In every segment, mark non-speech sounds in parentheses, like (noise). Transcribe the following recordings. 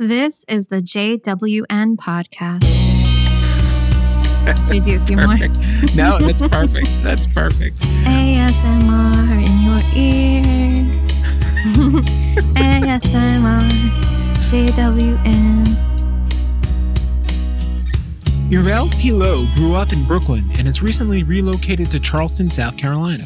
This is the JWN podcast. Should we do a few more? No, that's perfect. (laughs) That's perfect. ASMR in your ears. (laughs) ASMR, JWN. Urel Pilot grew up in Brooklyn and has recently relocated to Charleston, South Carolina.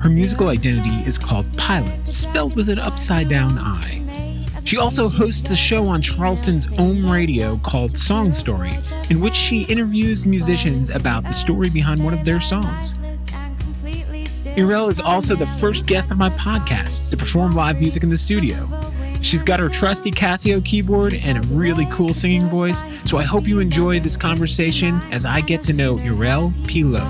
Her musical identity is called Pilot, spelled with an upside down I. She also hosts a show on Charleston's Ohm Radio called Song Story, in which she interviews musicians about the story behind one of their songs. Urel is also the first guest on my podcast to perform live music in the studio. She's got her trusty Casio keyboard and a really cool singing voice, so I hope you enjoy this conversation as I get to know Urel Pilot.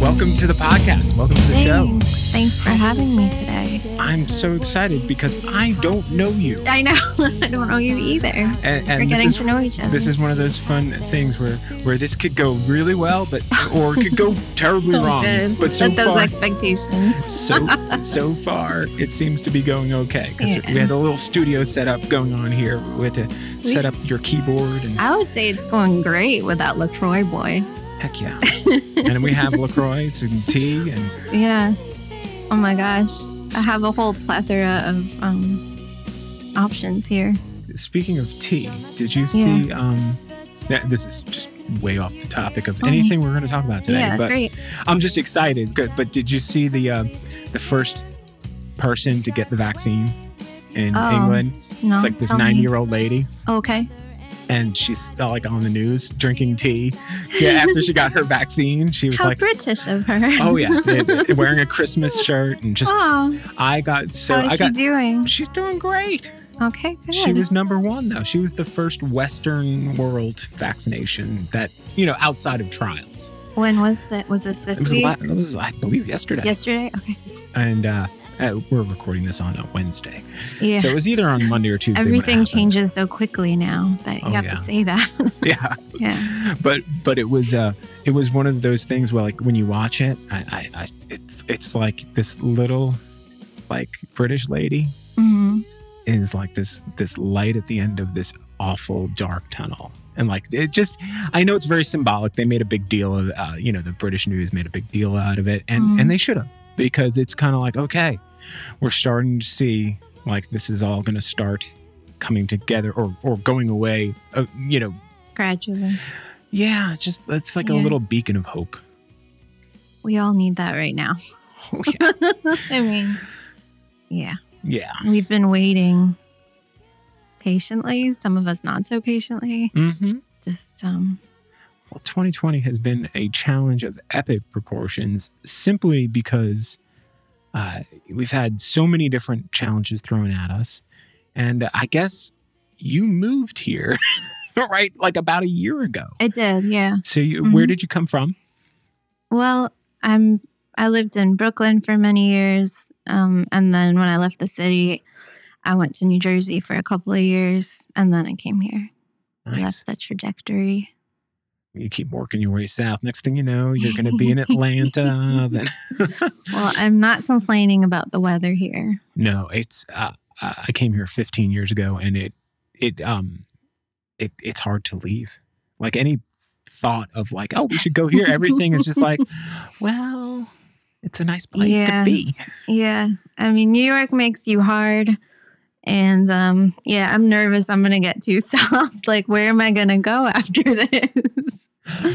Welcome to the podcast. Welcome to the show. Thanks. Thanks for having me today. I'm so excited because I don't know you. I know. (laughs) I don't know you either. And, We're this getting is to know each other. this is one of those fun things where where this could go really well, but or it could go (laughs) terribly Oh, wrong. good. But so Set those far, expectations. so (laughs) so far, it seems to be going okay because Yeah. we had a little studio setup going on here. We had to set up your keyboard and I would say it's going great with that LaCroix boy. Heck yeah. (laughs) and we have Lacroix, and tea, and Yeah. Oh my gosh. I have a whole plethora of um, options here. speaking of tea, did you see? Um, yeah, this is just way off the topic of anything we're going to talk about today, yeah, but great. I'm just excited. Good, But did you see the uh, the first person to get the vaccine in Oh, England? No, It's like this 9 me. year old lady, Okay. And she's uh, like on the news drinking tea. Yeah, after she got her (laughs) vaccine, she was How like, British of her. "Oh yes," (laughs) and wearing a Christmas shirt, and just Oh, I got so how is I she doing? She's doing great. Okay, good. She was number one, though. She was the first Western world vaccination that, you know, outside of trials. when was that? Was this this It was, week? la- it was I believe, yesterday. Yesterday? Okay. And uh, uh, we're recording this on a Wednesday. Yeah. So it was either on Monday or Tuesday. Everything changes so quickly now that you Oh, have yeah. to say that. (laughs) (laughs) Yeah. yeah. But but it was uh it was one of those things where like when you watch it, I, I, I it's it's like this little like British lady hmm is like this this light at the end of this awful dark tunnel and like it just i know it's very symbolic they made a big deal of uh, you know the british news made a big deal out of it and Mhm. and they should have because it's kind of like okay we're starting to see like this is all going to start coming together or or going away uh, you know Gradually. yeah it's just it's like a little beacon of hope We all need that right now. (laughs) oh, yeah. (laughs) I mean, yeah. yeah We've been waiting patiently, some of us not so patiently. mm-hmm Just um Well, 2020 has been a challenge of epic proportions simply because uh, we've had so many different challenges thrown at us. And I guess you moved here, (laughs) right? Like about a year ago. I did, yeah. So, you, where Mhm. did you come from? Well, I'm I lived in Brooklyn for many years. Um, and then when I left the city, I went to New Jersey for a couple of years and then I came here. Nice. That's the trajectory. You keep working your way south. Next thing you know, you're going to be in Atlanta. (laughs) then, (laughs) Well, I'm not complaining about the weather here. no, it's. Uh, I came here 15 years ago, and it, it, um, it, it's hard to leave. Like any thought of like, oh, we should go here. Everything is just like, (laughs) well, it's a nice place Yeah. to be. Yeah. I mean, New York makes you hard. And um, yeah, I'm nervous I'm going to get too (laughs) soft. Like, where am I going to go (laughs) after this?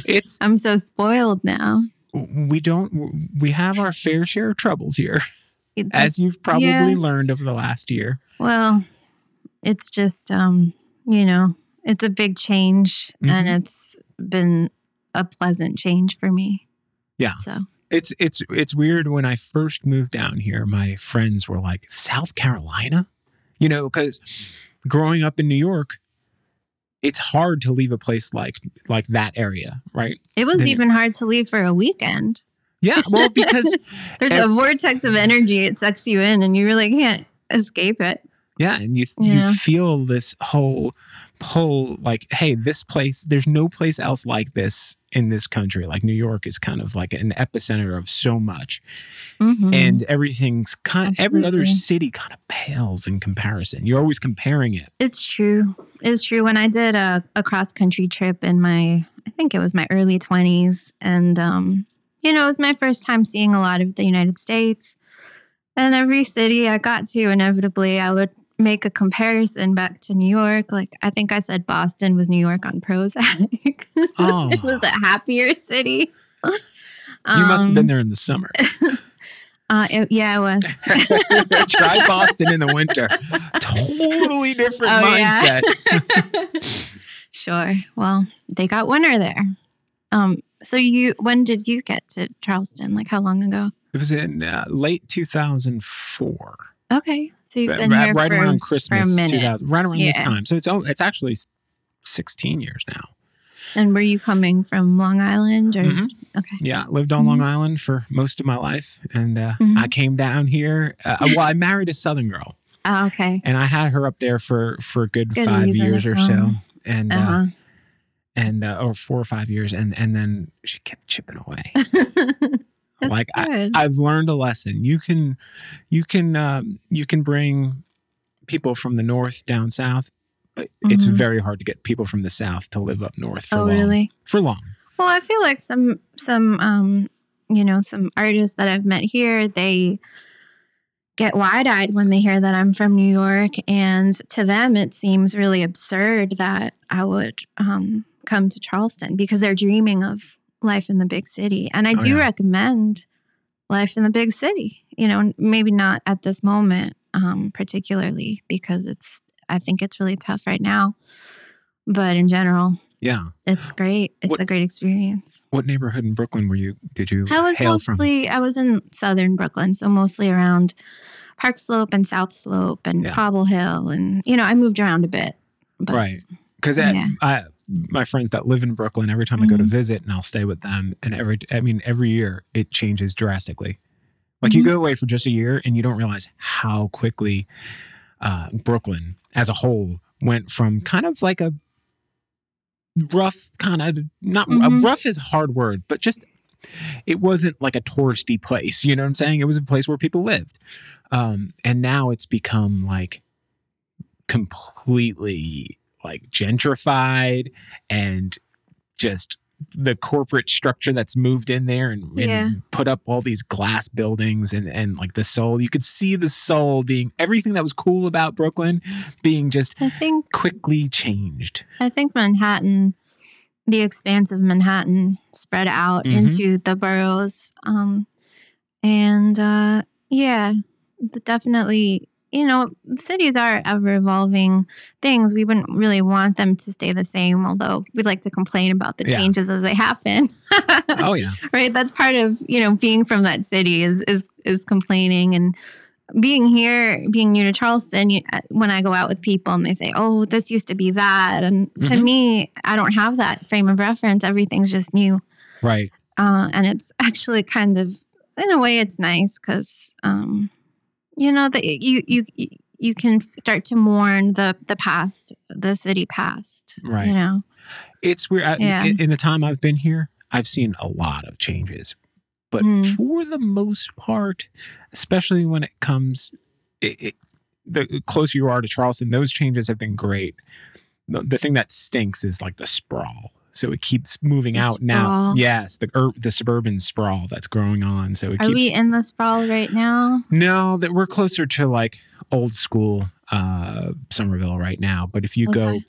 It's I'm so spoiled now. we don't we have our fair share of troubles here, It- as you've probably Yeah. learned over the last year. Well, it's just, um, you know, it's a big change and Mhm. it's been a pleasant change for me. Yeah. So, It's it's it's weird when I first moved down here, my friends were like, South Carolina? You know, because growing up in New York, it's hard to leave a place like like that area, right? it was Then- even hard to leave for a weekend. Yeah, well, because (laughs) There's a vortex of energy, it sucks you in, and you really can't escape it. yeah, and you Yeah. you feel this whole pull like, hey, this place, there's no place else like this in this country. Like New York is kind of like an epicenter of so much. Mhm. And everything's kind every other city kind of pales in comparison. You're always comparing it. It's true. It's true. When I did a, a cross country trip in my, I think it was my early 20s, and, um, you know, it was my first time seeing a lot of the United States. And every city I got to, inevitably, I would make a comparison back to New York. Like, I think I said Boston was New York on Prozac. (laughs) Oh. it was a happier city. You must have Um, been there in the summer. (laughs) Uh, it- yeah, it was. (laughs) Try Boston in the winter. Totally different Oh, yeah. mindset. Sure. Well, they got winter there. Um, so you when did you get to Charleston? Like how long ago? It was in uh, late 2004. Okay. So you've Right- been right, here right for, around Christmas, minute. 2000, right around this time. So it's oh, it's actually 16 years now. and were you coming from Long Island or Mhm. okay. Yeah, lived on Mhm. Long Island for most of my life, and uh, Mhm. I came down here. Uh, well, I married a Southern girl, Ah, okay. and I had her up there for for a good, Good five years or so, and uh, Uh-huh. and uh, or four or five years, and and then she kept chipping away. (laughs) That's like I. I've learned a lesson. You can, you can, um, you can bring people from the north down south, but it's Mhm. very hard to get people from the south to live up north for oh, long. really? For long. Well, I feel like some some um you know some artists that I've met here they get wide eyed when they hear that I'm from New York, and to them it seems really absurd that I would um, come to Charleston because they're dreaming of life in the big city, and I Oh, do yeah. recommend life in the big city. You know, maybe not at this moment um, particularly because it's I think it's really tough right now, but in general. Yeah. It's great. It's What- a great experience. What neighborhood in Brooklyn were you? Did you I was hail from? mostly I was in southern Brooklyn, so mostly around Park Slope and South Slope and Yeah. Cobble Hill, and you know I moved around a bit. But right. Because Yeah. I, my friends that live in Brooklyn, every time I go to Mhm. visit and I'll stay with them, and every, I mean, every year it changes drastically. Like you Mhm. go away for just a year and you don't realize how quickly uh, Brooklyn as a whole went from kind of like a rough kind of not Mhm. rough is a hard word, but just it wasn't like a touristy place. You know what I'm saying? It was a place where people lived. Um, and now it's become like completely like gentrified and just the corporate structure that's moved in there and, and Yeah. put up all these glass buildings and, and like the soul. You could see the soul being everything that was cool about Brooklyn being just I think quickly changed. I think Manhattan, the expanse of Manhattan, spread out Mhm. into the boroughs, um, and uh, yeah, definitely. You know, cities are ever evolving things. We wouldn't really want them to stay the same, although we'd like to complain about the Yeah. changes as they happen. (laughs) Oh yeah. right that's part of you know being from that city is is is complaining and being here being new to charleston you, uh, when i go out with people and they say oh this used to be that and to Mhm. me i don't have that frame of reference everything's just new Right. uh, and it's actually kind of in a way it's nice because um, you know that you you you can start to mourn the the past the city past Right. you know It's weird. Yeah. in, in the time I've been here, I've seen a lot of changes, but Mm. for the most part, especially when it comes, it, it, the closer you are to Charleston, those changes have been great. The, the thing that stinks is like the sprawl. So it keeps moving The out now. Yes, the ur- the suburban sprawl that's growing on. So it are keeps we in the sprawl right now no, that we're closer to like old school uh Summerville right now. But if you go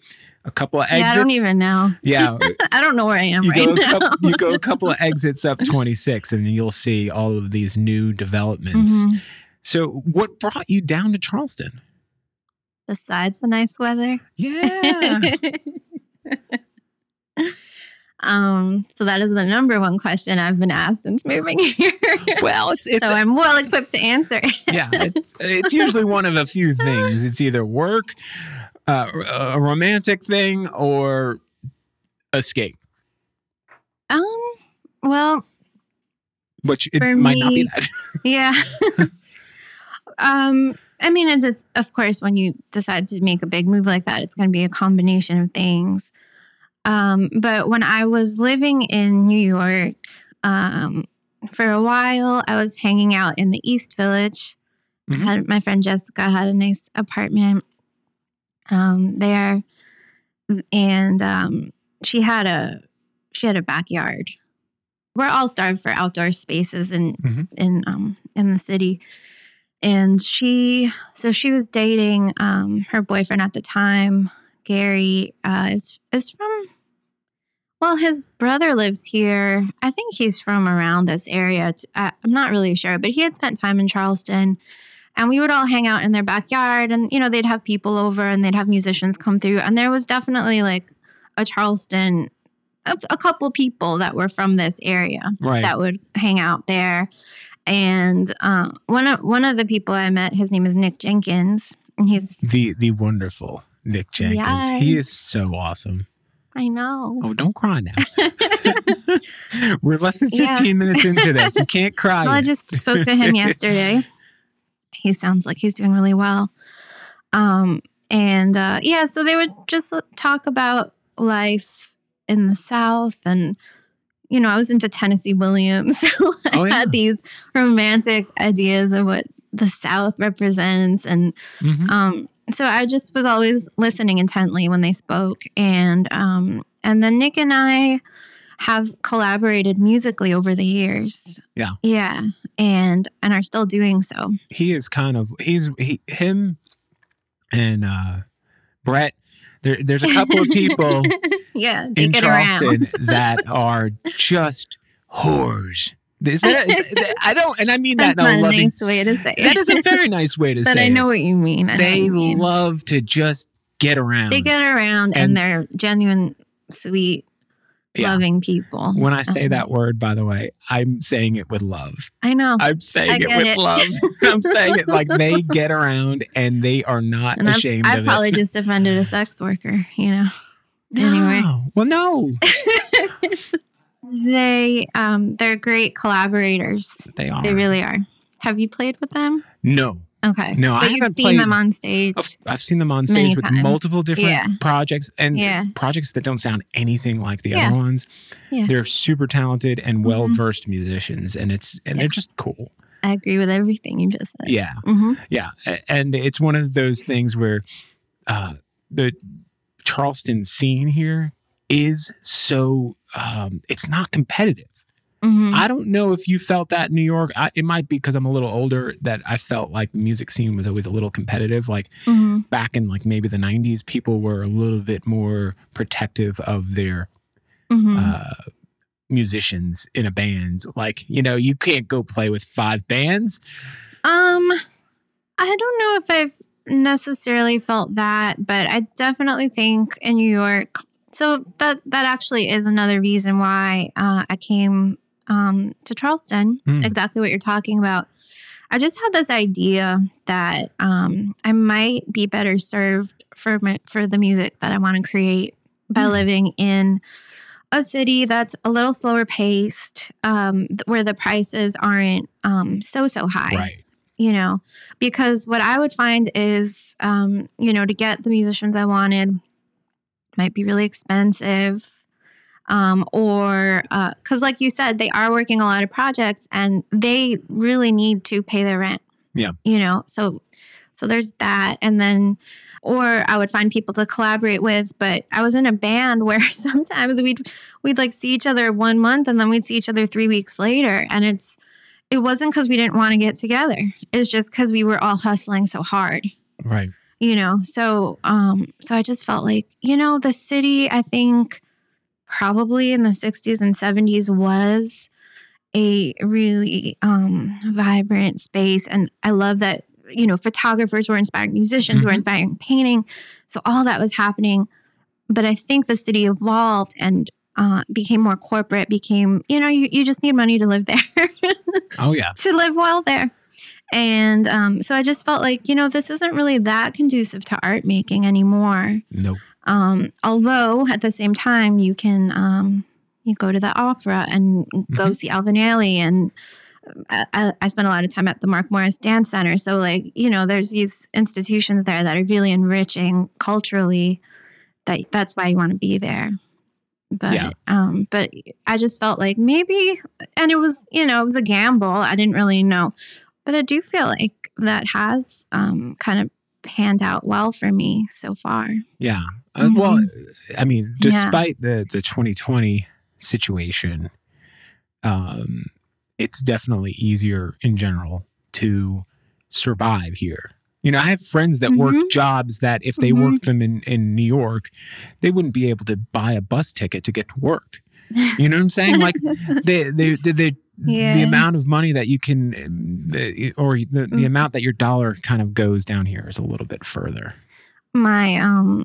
a couple of exits, yeah i don't even know yeah, (laughs) I don't know where I am you right go now. couple, you go a couple of exits up (laughs) 26 and then you'll see all of these new developments Mhm. so what brought you down to charleston Besides the nice weather. yeah (laughs) (laughs) um, so that is the number one question I've been asked since moving (laughs) here. well it's it's so I'm well equipped to answer. yeah it's, it's usually one of a few (laughs) things it's either work uh, a romantic thing or escape um, well, which it might not be that yeah. um, I mean, it is, of course, when you decide to make a big move like that, it's going to be a combination of things. Um, but when I was living in New York, um, for a while, I was hanging out in the East Village. Mhm. Had, my friend Jessica had a nice apartment um, there, and um, she had a she had a backyard. We're all starved for outdoor spaces in Mhm. in um, in the city, and she so she was dating um, her boyfriend at the time. Gary uh, is is from well, his brother lives here. I think he's from around this area. I'm not really sure, but he had spent time in Charleston. And we would all hang out in their backyard, and you know, they'd have people over and they'd have musicians come through. And there was definitely like a Charleston, a, a couple people that were from this area Right. that would hang out there. And uh, one of one of the people I met, his name is Nick Jenkins, and he's the the wonderful Nick Jenkins. He is so awesome. I know. Oh, don't cry now. (laughs) We're less than Yeah. 15 minutes into this. You can't cry. Well, I just spoke to him yesterday. (laughs) He sounds like he's doing really well. Um, and uh, yeah, so they would just talk about life in the South. And, you know, I was into Tennessee Williams. (laughs) So I Oh, yeah. had these romantic ideas of what the South represents. And Mhm. um, so I just was always listening intently when they spoke. And um, and then Nick and I have collaborated musically over the years. Yeah. Yeah. And and are still doing so. he is kind of he's he, him and uh Brett. There, there's a couple of people (laughs) yeah. In Charleston that are just whores. Is that, I don't, and I mean that That's a not a loving. nice way to say That it. is a very nice way to but say I know it. what you mean. I know They what you mean. They love to just get around. They get around and, And- they're genuine, sweet, Yeah. loving people. when I say Um, that word, by the way, I'm saying it with love. I know. I'm saying it with it. love. (laughs) I'm saying it like they get around and they are not and ashamed I've of probably it. (laughs) just offended a sex worker, you know. anyway. Well, no, (laughs) They um they're great collaborators. they are. They really are. Have you played with them? no. Okay. No, I but you've haven't seen played- them on stage. I've- seen them on stage with times. multiple different Yeah. projects and Yeah. projects that don't sound anything like the Yeah. other ones. Yeah. Mm-hmm. They're super talented and well versed musicians, and it's and they're just cool. I agree with everything you just said. Yeah, hmm yeah, and it's one of those things where uh, the Charleston scene here is so um, it's not competitive. hmm I don't know if you felt that in New York. I, it might be because I'm a little older that I felt like the music scene was always a little competitive. Like hmm back in like maybe the 90s, people were a little bit more protective of their hmm uh, musicians in a band. Like, you know, you can't go play with five bands. Um, I don't know if I've necessarily felt that, but I definitely think in New York. So that that actually is another reason why uh, I came um, to Charleston. Hmm. Exactly what you're talking about. I just had this idea that um, I might be better served for my, for the music that I want to create by Hmm. living in a city that's a little slower paced, um, where the prices aren't um, so so high Right. you know, because what I would find is, um, you know, to get the musicians I wanted might be really expensive. Um, or because, like you said, they are working a lot of projects and they really need to pay their rent. Yeah. You know, so so there's that. And then, or I would find people to collaborate with. But I was in a band (laughs) where sometimes we'd we'd like see each other one month and then we'd see each other three weeks later. And it's it wasn't because we didn't want to get together. It's just because we were all hustling so hard, Right. You know. So, um, so I just felt like, you know, the city. I think probably in the '60s and '70s was a really um, vibrant space, and I love that. You know, photographers were inspiring musicians, were Mhm. inspiring painting. So all that was happening. But I think the city evolved and uh, became more corporate. Became, you know, you, you just need money to live there. (laughs) Oh, yeah. to live well there. And um, so I just felt like, you know, this isn't really that conducive to art making anymore. Nope. Um, although at the same time, you can um, you go to the opera and go Mhm. see Alvin Ailey and I, I- I spent a lot of time at the Mark Morris Dance Center. So, like, you know, there's these institutions there that are really enriching culturally. That that's why you want to be there. But Yeah. um, but I just felt like maybe, and it was you know it was a gamble. I didn't really know, but I do feel like that has um kind of panned out well for me so far. Yeah. Uh, well, Mm-hmm. I mean, despite the the 2020 situation, um, it's definitely easier in general to survive here. You know, I have friends that work Mhm. jobs that if they Mhm. worked them in, in New York, they wouldn't be able to buy a bus ticket to get to work. You know what I'm saying? Like (laughs) they, they, they, they Yeah. the amount of money that you can, the, or the, the Mhm. amount that your dollar kind of goes down here is a little bit further. my um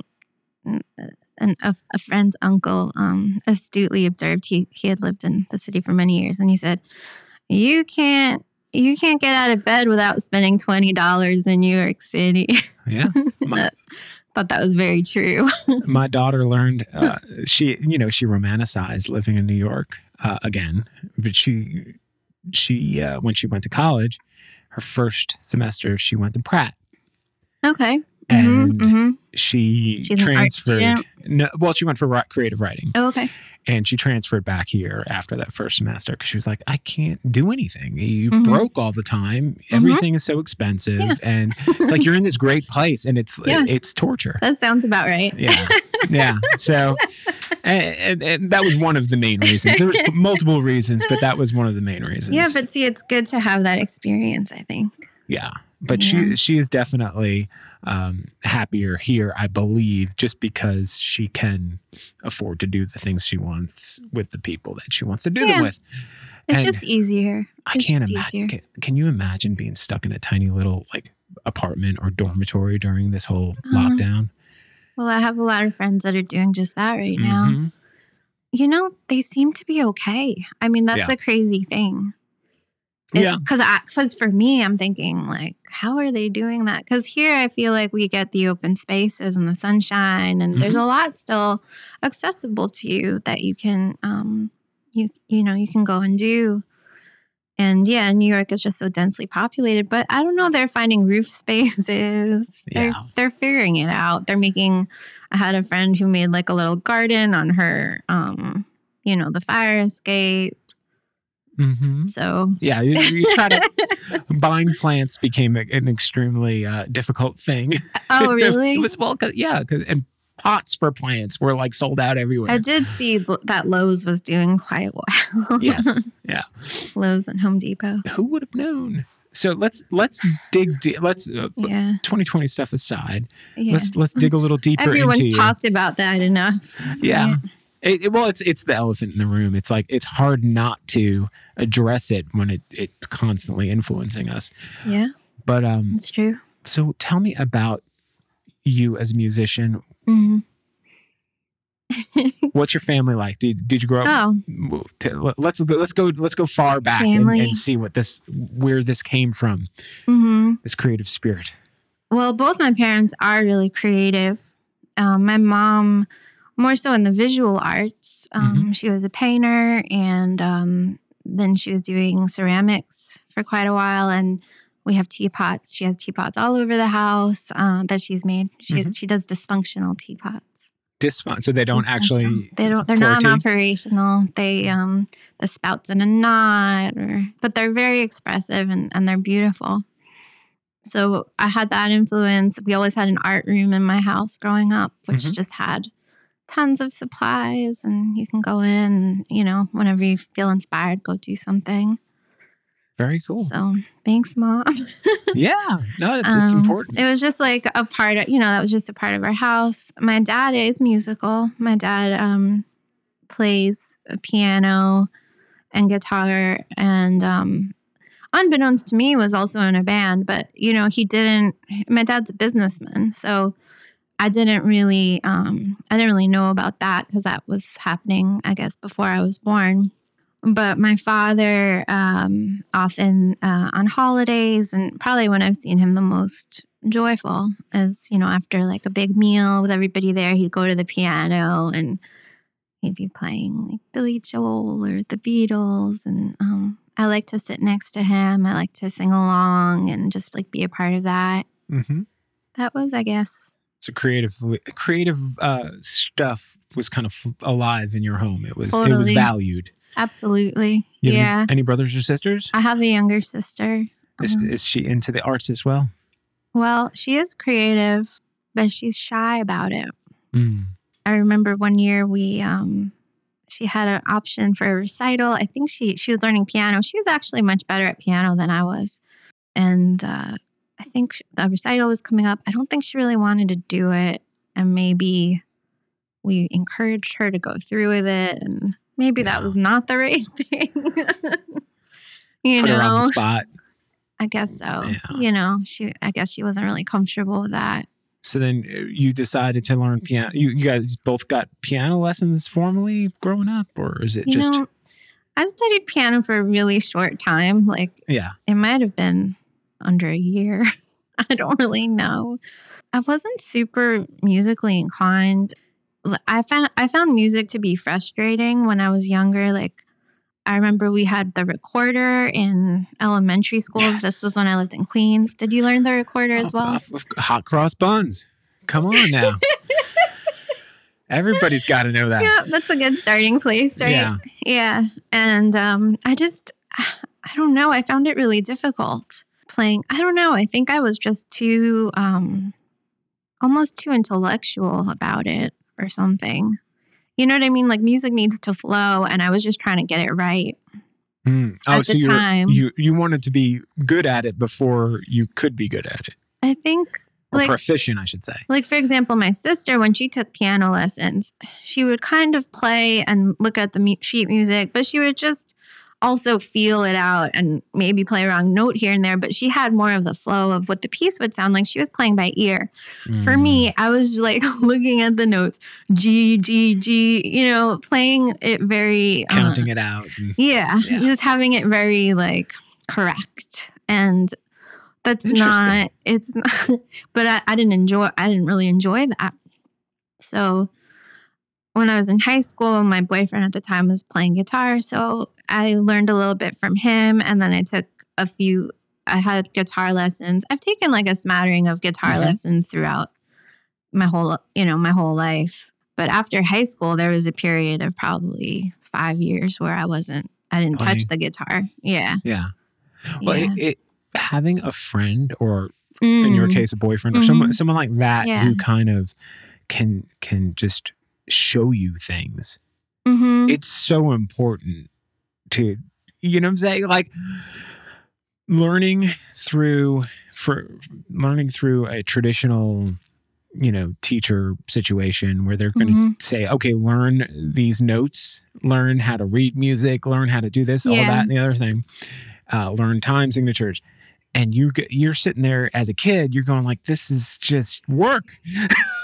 an, a, a friend's uncle um astutely observed he he had lived in the city for many years and he said you can't you can't get out of bed without spending $20 in New York City. Yeah. (laughs) My, Thought that was very true. (laughs) my daughter learned uh, she you know she romanticized living in new york uh, again but she she uh, when she went to college her first semester she went to pratt Okay. and Mhm, mhm. she She's transferred no well she went for creative writing Oh, okay. and she transferred back here after that first semester because she was like i can't do anything you Mhm. broke all the time everything is so expensive Yeah. and (laughs) it's like you're in this great place and it's Yeah. it's torture That sounds about right. yeah yeah so (laughs) and, and, that was one of the main reasons there was (laughs) multiple reasons but that was one of the main reasons Yeah, but see, it's good to have that experience, I think. yeah but Yeah. she she is definitely um happier here i believe just because she can afford to do the things she wants with the people that she wants to do Yeah. them with It's And just easier. i can't imagine can, can you imagine being stuck in a tiny little like apartment or dormitory during this whole Uh-huh. lockdown Well, I have a lot of friends that are doing just that right now. Mhm. You know, they seem to be okay. I mean, that's Yeah. the crazy thing. Yeah. Because because for me, I'm thinking like, how are they doing that? Because here, I feel like we get the open spaces and the sunshine, and there's Mm-hmm. a lot still accessible to you that you can, um, you you know, you can go and do. And yeah, New York is just so densely populated, but I don't know. They're finding roof (laughs) spaces. They're Yeah. they're figuring it out. They're making. I had a friend who made like a little garden on her, um, you know, the fire escape. Mhm. So Yeah, you, you try to (laughs) buying plants became a- an extremely uh, difficult thing. Oh, really? (laughs) it was well, yeah, 'cause- and pots for plants were like sold out everywhere. I did see that Lowe's was doing quite well. (laughs) yes, yeah. Lowe's and Home Depot. Who would have known? So let's let's dig. De- let's uh, Yeah, 2020 stuff aside. yeah. Let's let's dig a little (laughs) deeper Everyone's into you. talked about that enough. Yeah. It, it- well, it's it's the elephant in the room. It's like it's hard not to address it when it it's constantly influencing us. Yeah, But um, it's true. so tell me about you as a musician. Mhm. (laughs) What's your family like? Did, did you grow up? Oh, t- Let's go. Let's go. Let's go far back and, and see what this where this came from. hmm This creative spirit. well, both my parents are really creative. Um, my mom, more so in the visual arts. Um, She was a painter, and um, then she was doing ceramics for quite a while. And we have teapots. She has teapots all over the house uh, that she's made. She she does dysfunctional teapots. Dysfun. So they don't actually. They don't. They're pour tea? non-operational. They um the spouts in a knot, or but they're very expressive and and they're beautiful. So I had that influence. We always had an art room in my house growing up, which Mhm. just had tons of supplies, and you can go in. You know, whenever you feel inspired, go do something. Very cool. So thanks, mom. (laughs) yeah. No, it's Um, important. It was just like a part of, you know, that was just a part of our house. My dad is musical. My dad um, plays piano and guitar, and um, unbeknownst to me, was also in a band. But you know, he didn't. My dad's a businessman, so I didn't really, um, I didn't really know about that because that was happening, I guess, before I was born but my father um, often uh, on holidays and probably when i've seen him the most joyful is you know after like a big meal with everybody there he'd go to the piano and he'd be playing like billy joel or the beatles and um, I like to sit next to him. I like to sing along and just like be a part of that. hmm That was, I guess, So creative, creative uh, stuff was kind of alive in your home. It was it was valued. Absolutely. You have any- yeah. Any, brothers or sisters? I have a younger sister. Is, Um, is she into the arts as well? well, she is creative, but she's shy about it. Mm. I remember one year we um she had an option for a recital. I think she she was learning piano. She was actually much better at piano than I was. And uh I think the recital was coming up. I don't think she really wanted to do it and maybe we encouraged her to go through with it and maybe that was not the right (laughs) thing. (laughs) you Put know. her on the spot. I guess so. Yeah. You know, she I guess she wasn't really comfortable with that. So then uh, you decided to learn piano. You, you guys both got piano lessons formally growing up, or is it You just know, I studied piano for a really short time. Like yeah? it might have been under a year. (laughs) I don't really know. I wasn't super musically inclined. I found I found music to be frustrating when I was younger. Like I remember we had the recorder in elementary school. Yes. This was when I lived in Queens. Did you learn the recorder as well? Hot cross buns. Come on now. (laughs) Everybody's got to know that. Yeah, that's a good starting place, right? Yeah. Yeah. And um, I just, I don't know. I found it really difficult playing. I don't know. I think I was just too, um, almost too intellectual about it or something. You know what I mean? Like music needs to flow, and I was just trying to get it right. Mm. At the time. you you wanted to be good at it before you could be good at it, I think, or like, proficient, I should say. like for example, my sister when she took piano lessons, she would kind of play and look at the mu- sheet music, but she would just also feel it out and maybe play a wrong note here and there. But she had more of the flow of what the piece would sound like. She was playing by ear. For Mm. me, I was like (laughs) looking at the notes, G G G, you know, playing it very uh, counting it out. and- yeah, Yeah. just having it very like correct. And that's not, it's not, (laughs) but I, I didn't enjoy, I didn't really enjoy that. So when I was in high school, my boyfriend at the time was playing guitar. So I learned a little bit from him. And then I took a few, I had guitar lessons. I've taken like a smattering of guitar Mhm. lessons throughout my whole, you know, my whole life. But after high school, there was a period of probably five years where I wasn't, I didn't Playing. touch the guitar. Yeah. Yeah. Well, yeah. it, it having a friend or in your Mm. case a boyfriend or someone someone like that Yeah. who kind of can can just show you things. Mhm. It's so important to you know what I'm saying like learning through for learning through a traditional you know teacher situation where they're going to Mhm. say okay learn these notes learn how to read music learn how to do this all that and the other thing uh, learn time signatures and you you're sitting there as a kid you're going like this is just work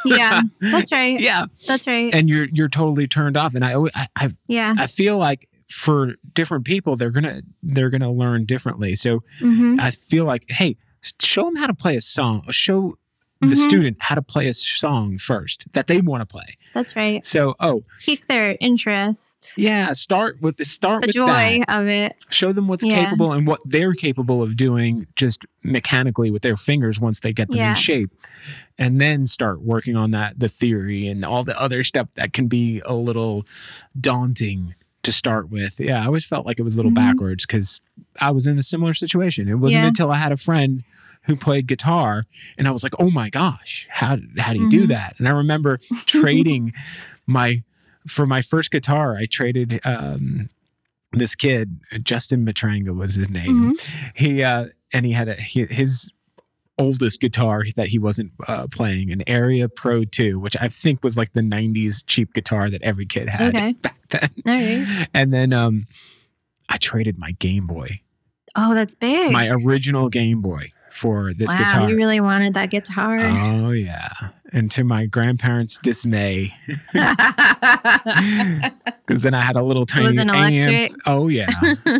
yeah. (laughs) That's right. yeah That's right. and you're you're totally turned off and i always I, I yeah. I feel like for different people, they're gonna they're gonna learn differently. So hmm I feel like, hey, show them how to play a song. Show the Mhm. student how to play a song first that they want to play. That's right. So, oh Pique their interest, yeah, start with the start the with joy that. of it. Show them what's Yeah. capable and what they're capable of doing just mechanically with their fingers once they get them Yeah. in shape, and then start working on that the theory and all the other stuff that can be a little daunting to start with. Yeah, I always felt like it was a little Mhm. backwards because I was in a similar situation. It wasn't Yeah. until I had a friend who played guitar and I was like, "Oh my gosh, how how do you do Mhm. that?" And I remember (laughs) trading my for my first guitar, I traded um this kid, Justin Matranga was his name. Mhm. He uh and he had a he, his oldest guitar that he wasn't uh, playing an Aria Pro 2, which I think was like the 90s cheap guitar that every kid had Okay. back (laughs) then. Right. And then um I traded my Game Boy, Oh, that's big. my original Game Boy for this wow, guitar. you really wanted that guitar. Oh yeah. And to my grandparents' dismay, (laughs) (laughs) because then I had a little tiny was an amp. electric? Oh yeah.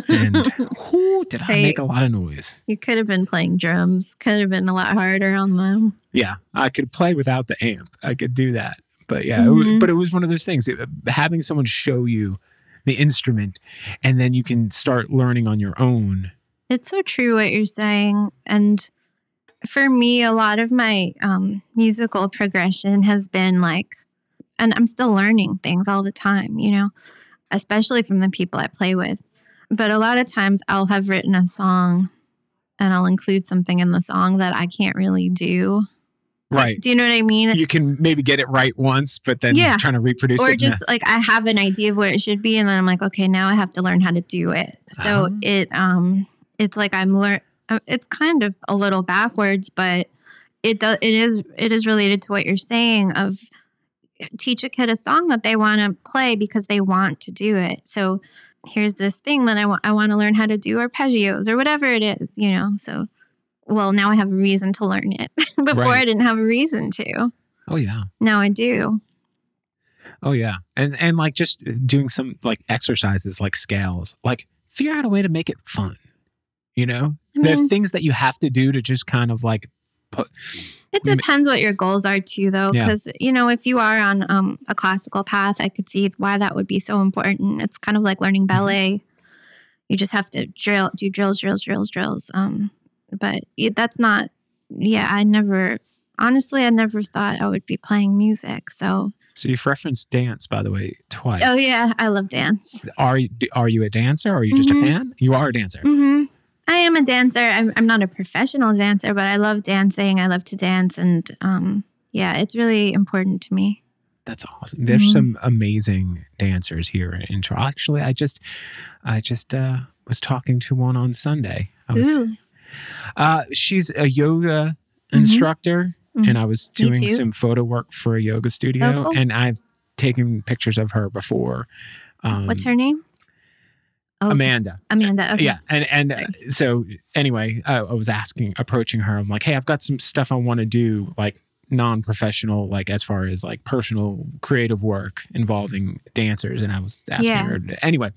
And whoo, did I Hey. make a lot of noise? you could have been playing drums. Could have been a lot harder on them. Yeah, I could play without the amp. I could do that. But yeah, it wa- Mhm. but it was one of those things. it- having someone show you the instrument and then you can start learning on your own. It's so true what you're saying. And for me, a lot of my um, musical progression has been like, and I'm still learning things all the time, you know, especially from the people I play with. But a lot of times I'll have written a song and I'll include something in the song that I can't really do. Like, Right. do you know what I mean? You can maybe get it right once, but then Yeah. trying to reproduce or it. Or just like I have an idea of what it should be, and then I'm like, okay, now I have to learn how to do it. So Oh. it um, it's like I'm learn. uh, It's kind of a little backwards, but it does. It is. It is related to what you're saying of teach a kid a song that they want to play because they want to do it. So here's this thing that I want. I want to learn how to do arpeggios or whatever it is. You know. So well, now I have a reason to learn it. (laughs) Before Right. I didn't have a reason to. oh yeah. Now I do. Oh yeah. And and like just doing some like exercises like scales. Like figure out a way to make it fun. You know? I the mean- things that you have to do to just kind of like put It depends what your goals are too, though, Yeah. because you know if you are on um, a classical path, I could see why that would be so important. It's kind of like learning Mm-hmm. ballet. You just have to drill, do drills, drills, drills, drills. Um, but that's not. Yeah, I never. Honestly, I never thought I would be playing music. So, so you've referenced dance by the way twice. oh yeah, I love dance. Are you are you a dancer or are you just Mhm. a fan? You are a dancer. hmm I am a dancer. I'm, I'm not a professional dancer, but I love dancing. I love to dance, and um, yeah, it's really important to me. That's awesome. There's Mhm. some amazing dancers here in Toronto. Actually, I just I just uh was talking to one on Sunday. I was Ooh. Uh she's a yoga Mhm. instructor Mhm. and I was doing some photo work for a yoga studio Oh, cool. and I've taken pictures of her before. Um, What's her name? Oh, Amanda. Amanda. Okay. Yeah, and and uh, so anyway, I, I was asking, approaching her. I'm like, hey, I've got some stuff I want to do, like non-professional, like as far as like personal creative work involving dancers. And I was asking Yeah. her. Anyway,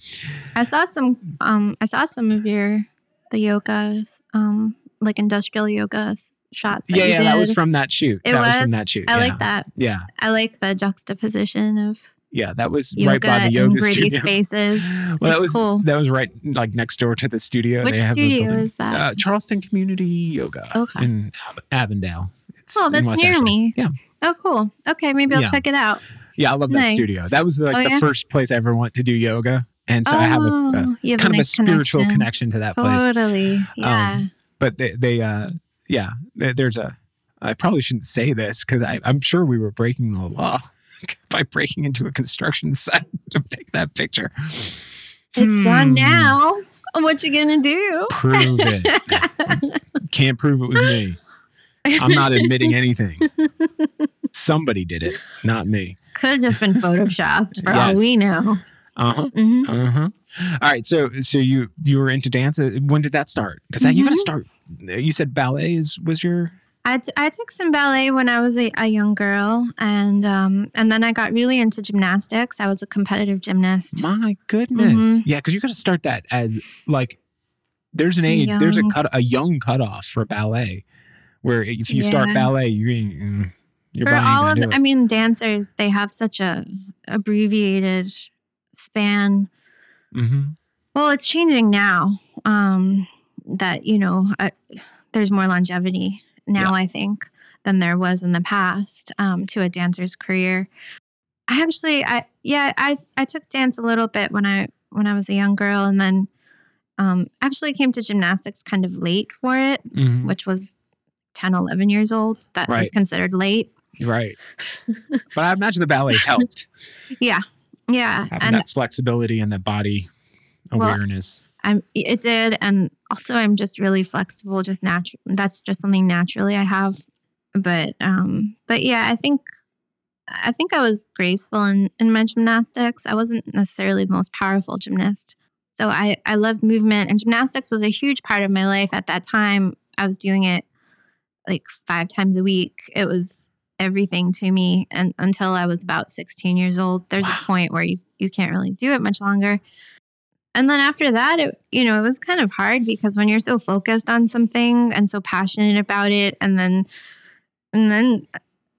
I saw some. Um, I saw some of your the yoga, um, like industrial yoga shots. that yeah, yeah, that was from that shoot. It that was, was? from that shoot. I yeah. like that. Yeah, I like the juxtaposition of yeah, that was yoga right by the yoga gritty studio. (laughs) spaces. Well, that was cool. that was right like next door to the studio. Which They have studio is that? Uh, Charleston Community Yoga Okay. in Avondale. It's Oh, that's near Ashley. me. Yeah, oh, cool. Okay, maybe I'll Yeah. check it out. yeah, I love that Nice. studio. That was like Oh, the yeah? first place I ever went to do yoga, and so I have a, a Oh, you have kind of a spiritual connection. to that place. Totally. Yeah. Um, But they, they uh, yeah, there- there's a. I probably shouldn't say this because I'm sure we were breaking the law (laughs) by breaking into a construction (laughs) site to take that picture. it's done Hmm. now. What you gonna do? Prove it. (laughs) Can't prove it was me. I'm not admitting anything. Somebody did it, not me. Could have just been photoshopped for all we know. Uh huh. hmm Uh huh. All right. So so you you were into dance. Uh, When did that start? Because you got to start. You said ballet is was your I, t- I took some ballet when I was a, a young girl, and um, and then I got really into gymnastics. I was a competitive gymnast. my goodness. Mhm. Yeah, because you got to start that as like there's an age there's a cut a young cutoff for ballet where if you start ballet you mm, your For all of, the. I mean, dancers they have such a abbreviated span. Mhm. Well, it's changing now. Um, that you know, uh, there's more longevity now. I think than there was in the past um, to a dancer's career. I actually, I yeah, I I took dance a little bit when I when I was a young girl, and then um, actually came to gymnastics kind of late for it, Mhm. which was 10, 11 years old. That was considered late. Right. but I imagine the ballet (laughs) helped Yeah, yeah, having and that flexibility and the body Well, awareness. I'm it did and also I'm just really flexible just natural that's just something naturally I have but um but yeah I think I think I was graceful in in my gymnastics. I wasn't necessarily the most powerful gymnast so I I loved movement and gymnastics was a huge part of my life at that time. I was doing it like 5 times a week. It was everything to me and until I was about 16 years old there's Wow. a point where you you can't really do it much longer and then after that, it you know, it was kind of hard because when you're so focused on something and so passionate about it, and then and then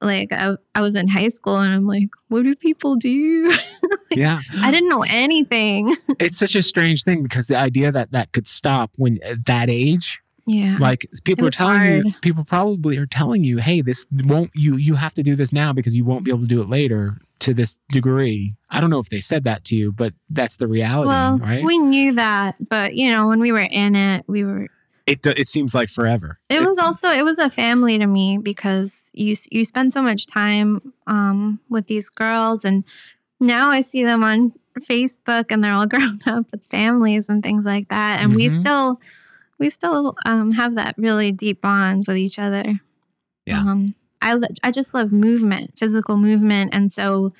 like I, I was in high school and I'm like, what do people do? (laughs) Yeah. I didn't know anything. (laughs) It's such a strange thing because the idea that that could stop when at that age, Yeah. like people are telling you, people probably are telling you, hey, this won't you you have to do this now because you won't be able to do it later to this degree. I don't know if they said that to you, but that's the reality, well, right? we knew that, but you know, when we were in it, we were it it seems like forever. It was also it was a family to me because you you spend so much time um, with these girls, and now I see them on Facebook, and they're all (laughs) grown up with families and things like that, and we Mhm. still we still um, have that really deep bond with each other. Yeah. Um, I lo- I just love movement, physical movement, and so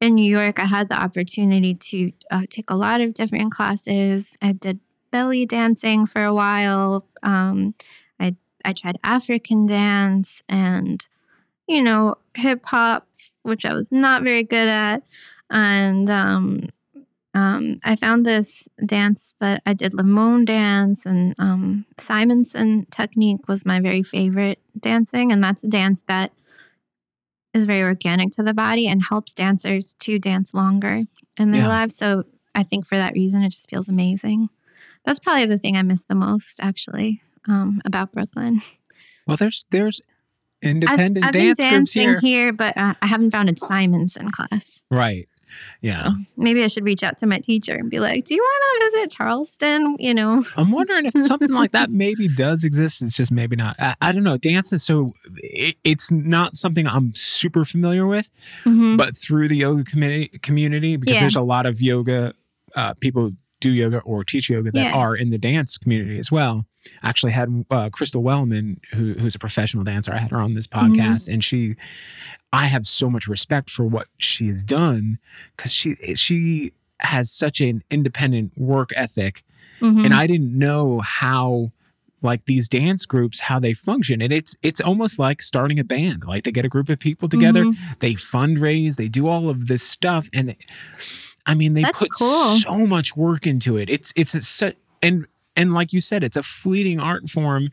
in New York, I had the opportunity to uh, take a lot of different classes. I did belly dancing for a while. Um, I I tried African dance and you know hip hop, which I was not very good at, and um, I found this dance that I did Limon dance and um, Simonson technique was my very favorite dancing, and that's a dance that is very organic to the body and helps dancers to dance longer in their Yeah. lives. So I think for that reason, it just feels amazing. That's probably the thing I miss the most, actually, um, about Brooklyn. Well, there's there's I've, independent I've been dance groups dancing here. here, but uh, I haven't found a Simonson class. Right. Yeah. So maybe I should reach out to my teacher and be like, "Do you want to visit Charleston?" You know, I'm wondering if something like that (laughs) maybe does exist. It's just maybe not. I, I don't know. Dance is so, it, it's not something I'm super familiar with, Mhm. but through the yoga community, community because Yeah. there's a lot of yoga uh, people do yoga or teach yoga that Yeah. are in the dance community as well. I actually had uh, Crystal Wellman, who, who's a professional dancer. I had her on this Mm-hmm. podcast, and she, I have so much respect for what she has done because she she has such an independent work ethic Mhm. and I didn't know how like these dance groups how they function and it's it's almost like starting a band like they get a group of people together Mhm. they fundraise they do all of this stuff and I mean they That's put cool. so much work into it it's it's a such and and like you said it's a fleeting art form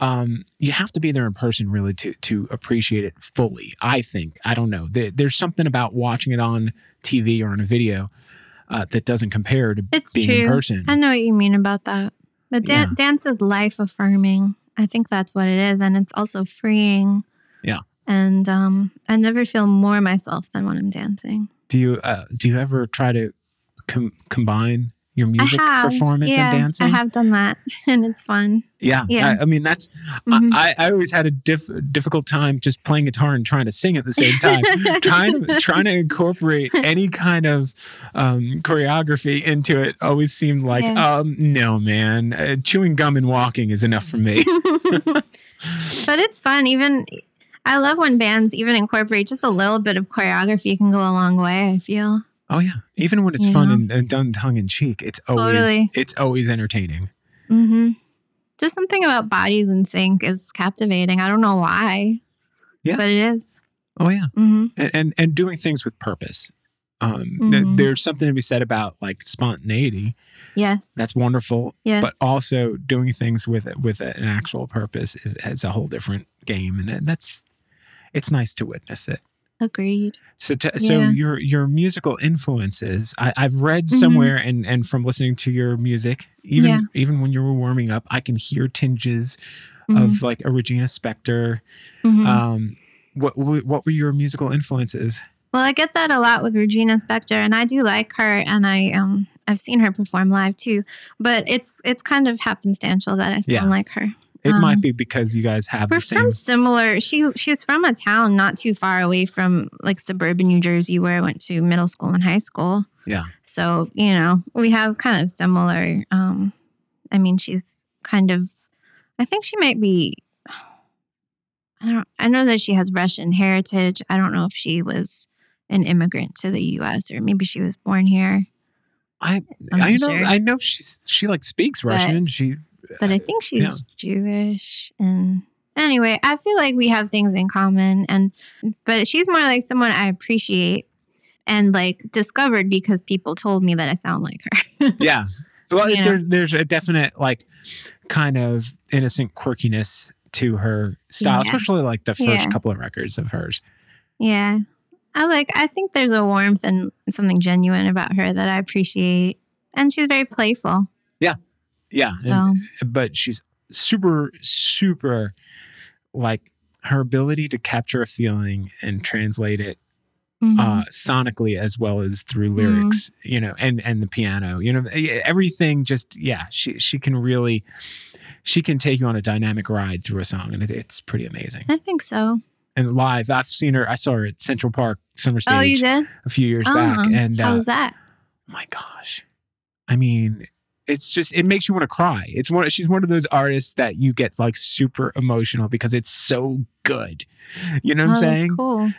um you have to be there in person really to to appreciate it fully I think I don't know there, there's something about watching it on TV or on a video uh, that doesn't compare to It's being in person I know what you mean about that. But dan- Yeah. dance is life affirming. I think that's what it is. And it's also freeing. Yeah. And um, I never feel more myself than when I'm dancing. Do you uh, do you ever try to com- combine your music have. performance yeah, and dancing? I have done that. (laughs) And it's fun. Yeah, Yeah. I, I mean that's Mhm. I, I always had a diff- difficult time just playing guitar and trying to sing at the same time. (laughs) trying trying to incorporate any kind of um, choreography into it always seemed like Yeah. um, no man, uh, chewing gum and walking is enough for me. (laughs) but it's fun. Even I love when bands even incorporate just a little bit of choreography can go a long way. I feel. Oh yeah, even when it's You fun know? and, and done tongue in cheek, it's always Totally. it's always entertaining. Mm-hmm. Just something about bodies in sync is captivating. I don't know why. Yeah. But it is. Oh yeah. hmm and and, and doing things with purpose. Um, th- Mhm. there's something to be said about like spontaneity. Yes. That's wonderful, yes. but also doing things with with an actual purpose is, is a whole different game, and that's it's nice to witness it. Agreed. So, t- so Yeah. your your musical influences. I, I've read Mhm. somewhere, and and from listening to your music, even Yeah. even when you were warming up, I can hear tinges Mhm. of like a Regina Spektor. Mhm. Um, what what what were your musical influences? well, I get that a lot with Regina Spektor, and I do like her, and I um I've seen her perform live too. But it's it's kind of happenstantial that I sound Yeah. like her. It might Um, be because you guys have We're the same. from similar. She she's from a town not too far away from like suburban New Jersey, where I went to middle school and high school. Yeah. So you know we have kind of similar. Um, I mean, she's kind of. I think she might be. I don't. I know that she has Russian heritage. I don't know if she was an immigrant to the U.S. or maybe she was born here. I I'm know sure. I know she's she like speaks But- Russian. She but I think she's yeah. Jewish. And anyway, I feel like we have things in common. And but she's more like someone I appreciate and like discovered because people told me that I sound like her. (laughs) yeah. Well, You know. there, there's a definite like kind of innocent quirkiness to her style, Yeah. especially like the first Yeah. couple of records of hers. Yeah. I like I think there's a warmth and something genuine about her that I appreciate. And she's very playful. Yeah, So and- but she's super, super like her ability to capture a feeling and translate it mhm. uh, sonically as well as through Mm-hmm. lyrics, you know, and and the piano, you know, everything. Just yeah, she she can really she can take you on a dynamic ride through a song, and it, it's pretty amazing. I think so. And live, I've seen her. I saw her at Central Park Summer Stage Oh, you did? a few years Oh, back, and how uh, was that? my gosh, I mean. It's just it makes you want to cry. It's one. She's one of those artists that you get like super emotional because it's so good. You know what oh, I'm saying? Cool.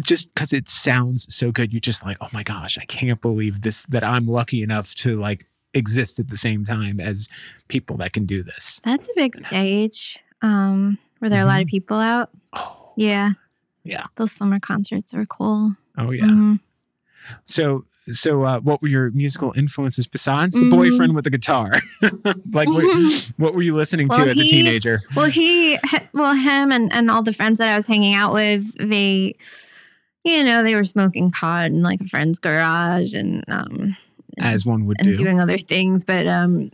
just because it sounds so good, you're just like, oh my gosh, I can't believe this that I'm lucky enough to like exist at the same time as people that can do this. That's a big stage. Um, were there a lot of people out? Oh, Yeah. Yeah. Those summer concerts were cool. oh yeah. Mhm. So so uh, what were your musical influences besides the Mhm. boyfriend with the guitar? (laughs) like what, (laughs) what were you listening to Well, as a teenager? Well, he, well, him and, and all the friends that I was hanging out with, they, you know, they were smoking pot in like a friend's garage and, um, As one would and do. doing other things. But, um,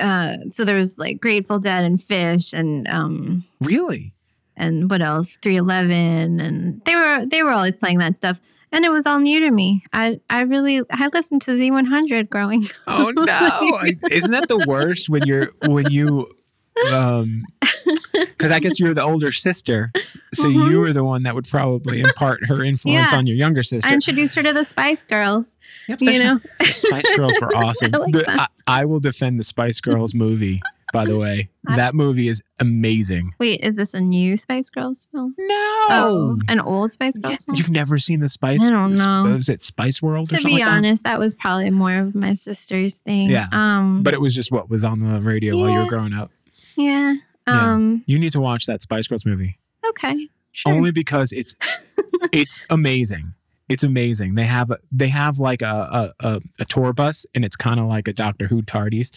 uh, so there was like Grateful Dead and Phish and, um, really? and what else? 311. And they were, they were always playing that stuff. And it was all new to me. I, I really, I listened to Z100 growing (laughs) up. Oh no! Isn't that the worst when you're when you um (laughs) because I guess you're the older sister, so Mhm. you were the one that would probably impart her influence Yeah. on your younger sister. I introduced her to the Spice Girls, Yep, you no- know? (laughs) the Spice Girls were awesome. I like The- I, I will defend the Spice Girls movie. By the way, that movie is amazing. Wait, is this a new Spice Girls film? No, Oh, an old Spice Yeah, Girls film? you've never seen the Spice? Girls? I don't know. Was it Spice World? or To be like that? honest, that was probably more of my sister's thing. Yeah. Um, but it was just what was on the radio while you were growing up. yeah. Yeah. Um. You need to watch that Spice Girls movie. Okay. Sure. only because it's it's amazing. It's amazing. They have they have like a a, a, a tour bus, and it's kind of like a Doctor Who TARDIS,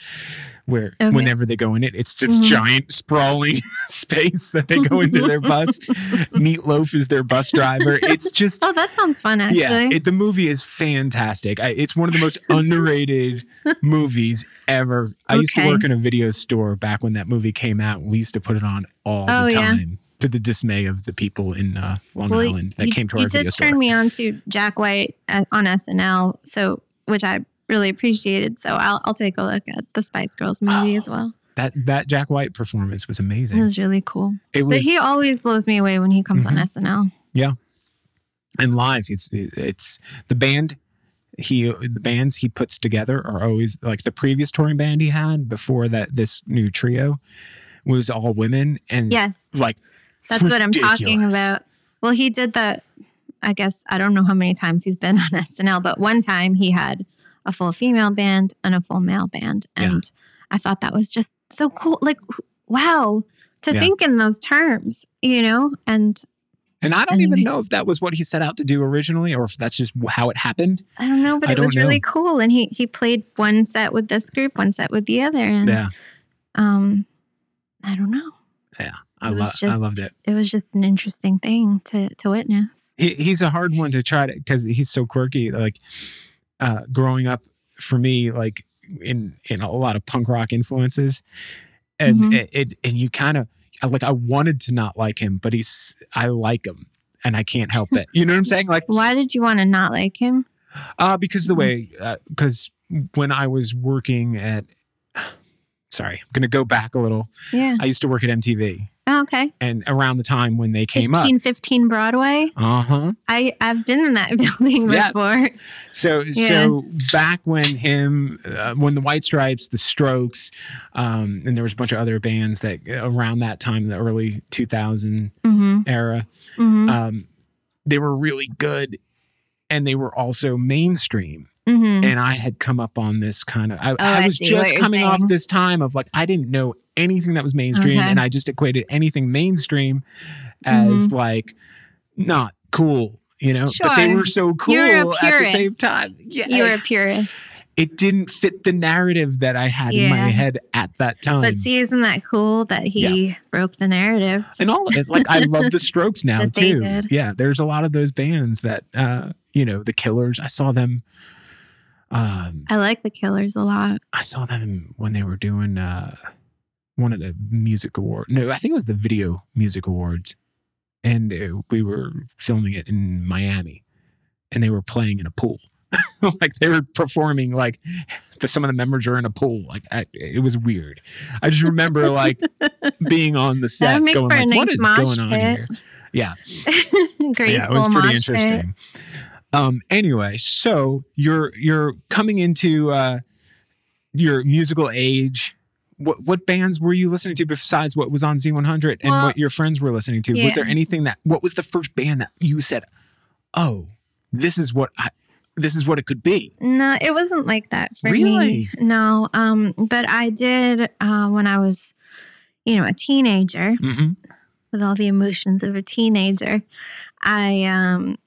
where Okay. whenever they go in it, it's just Mhm. giant sprawling (laughs) space that they go into their bus. (laughs) Meatloaf is their bus driver. It's just. (laughs) oh, that sounds fun. Actually. Yeah, it, the movie is fantastic. I, it's one of the most underrated movies ever. I used to work in a video store back when that movie came out. We used to put it on all Oh, the yeah. To the dismay of the people in uh, Long well, Island that you, came to you our video did store. turn me on to Jack White at, on SNL, so which I really appreciated. So I'll I'll take a look at the Spice Girls (gasps) movie Oh, as well. that that Jack White performance was amazing. It was really cool. It was, But he always blows me away when he comes on SNL. Yeah, and live. It's it's the band. He the bands he puts together are always like the previous touring band he had before that. This new trio was all women and Yes, like that's what I'm (laughs) talking about. Well, he did that. I guess I don't know how many times he's been (laughs) on SNL, but one time he had a full female band and a full male band, Yeah. and I thought that was just so cool. Like, wow, to Yeah. think in those terms, you know, and And I don't even know if that was what he set out to do originally or if that's just how it happened. I don't know, but I it was know. really cool. And he he played one set with this group, one set with the other, and Yeah. um, I don't know. Yeah. I, lo- I loved it. It was just an interesting thing to to witness. He, he's a hard one to try to, because he's so quirky. Like uh, growing up for me, like in, in a lot of punk rock influences. And Mhm. it, it, and you kind of, like, I wanted to not like him, but he's, I like him and I can't help it. You know what I'm (laughs) saying? Like, Why did you want to not like him? Uh, because the way, because when I was working at, (sighs) sorry, I'm going to go back a little. Yeah. I used to work at MTV, Oh, okay. and around the time when they came up, Fifteen fifteen Broadway. uh huh. I I've been in that (laughs) building Yes. before. So, so back when him, uh, when the White Stripes, the Strokes, um, and there was a bunch of other bands that around that time, the early 2000 Mm-hmm. era, Mm-hmm. um, they were really good, and they were also mainstream. mm-hmm. and I had come up on this kind of. I, I I was what just coming off this time of like I didn't know anything that was mainstream, Okay. and I just equated anything mainstream as Mm-hmm. like not cool. you know, but they were so cool at the same time. Yeah, You were a purist. it didn't fit the narrative that I had in my head at that time. But see, isn't that cool that he broke the narrative? and all of it, like I love the Strokes (laughs) now too. Yeah, there's a lot of those bands that, uh, you know, the Killers. I saw them. Um, I like the Killers a lot. I saw them when they were doing uh, one of the music award. No, I think it was the video music awards, and uh, we were filming it in Miami, and they were playing in a pool. (laughs) like they were performing like the, some of the members are in a pool like I, it was weird i just remember (laughs) like being on the set going like nice is mosh going on pit. here yeah (laughs) Graceful yeah, it was pretty mosh pit. interesting. Um, anyway, so you're you're coming into uh, your musical age. What what bands were you listening to besides what was on Z100 and Well, what your friends were listening to? yeah. Was there anything that? What was the first band that you said, "Oh, this is what I, this is what it could be"? No, it wasn't like that for Really? me. No, um, but I did uh, when I was, you know, a teenager Mm-hmm. with all the emotions of a teenager. I um,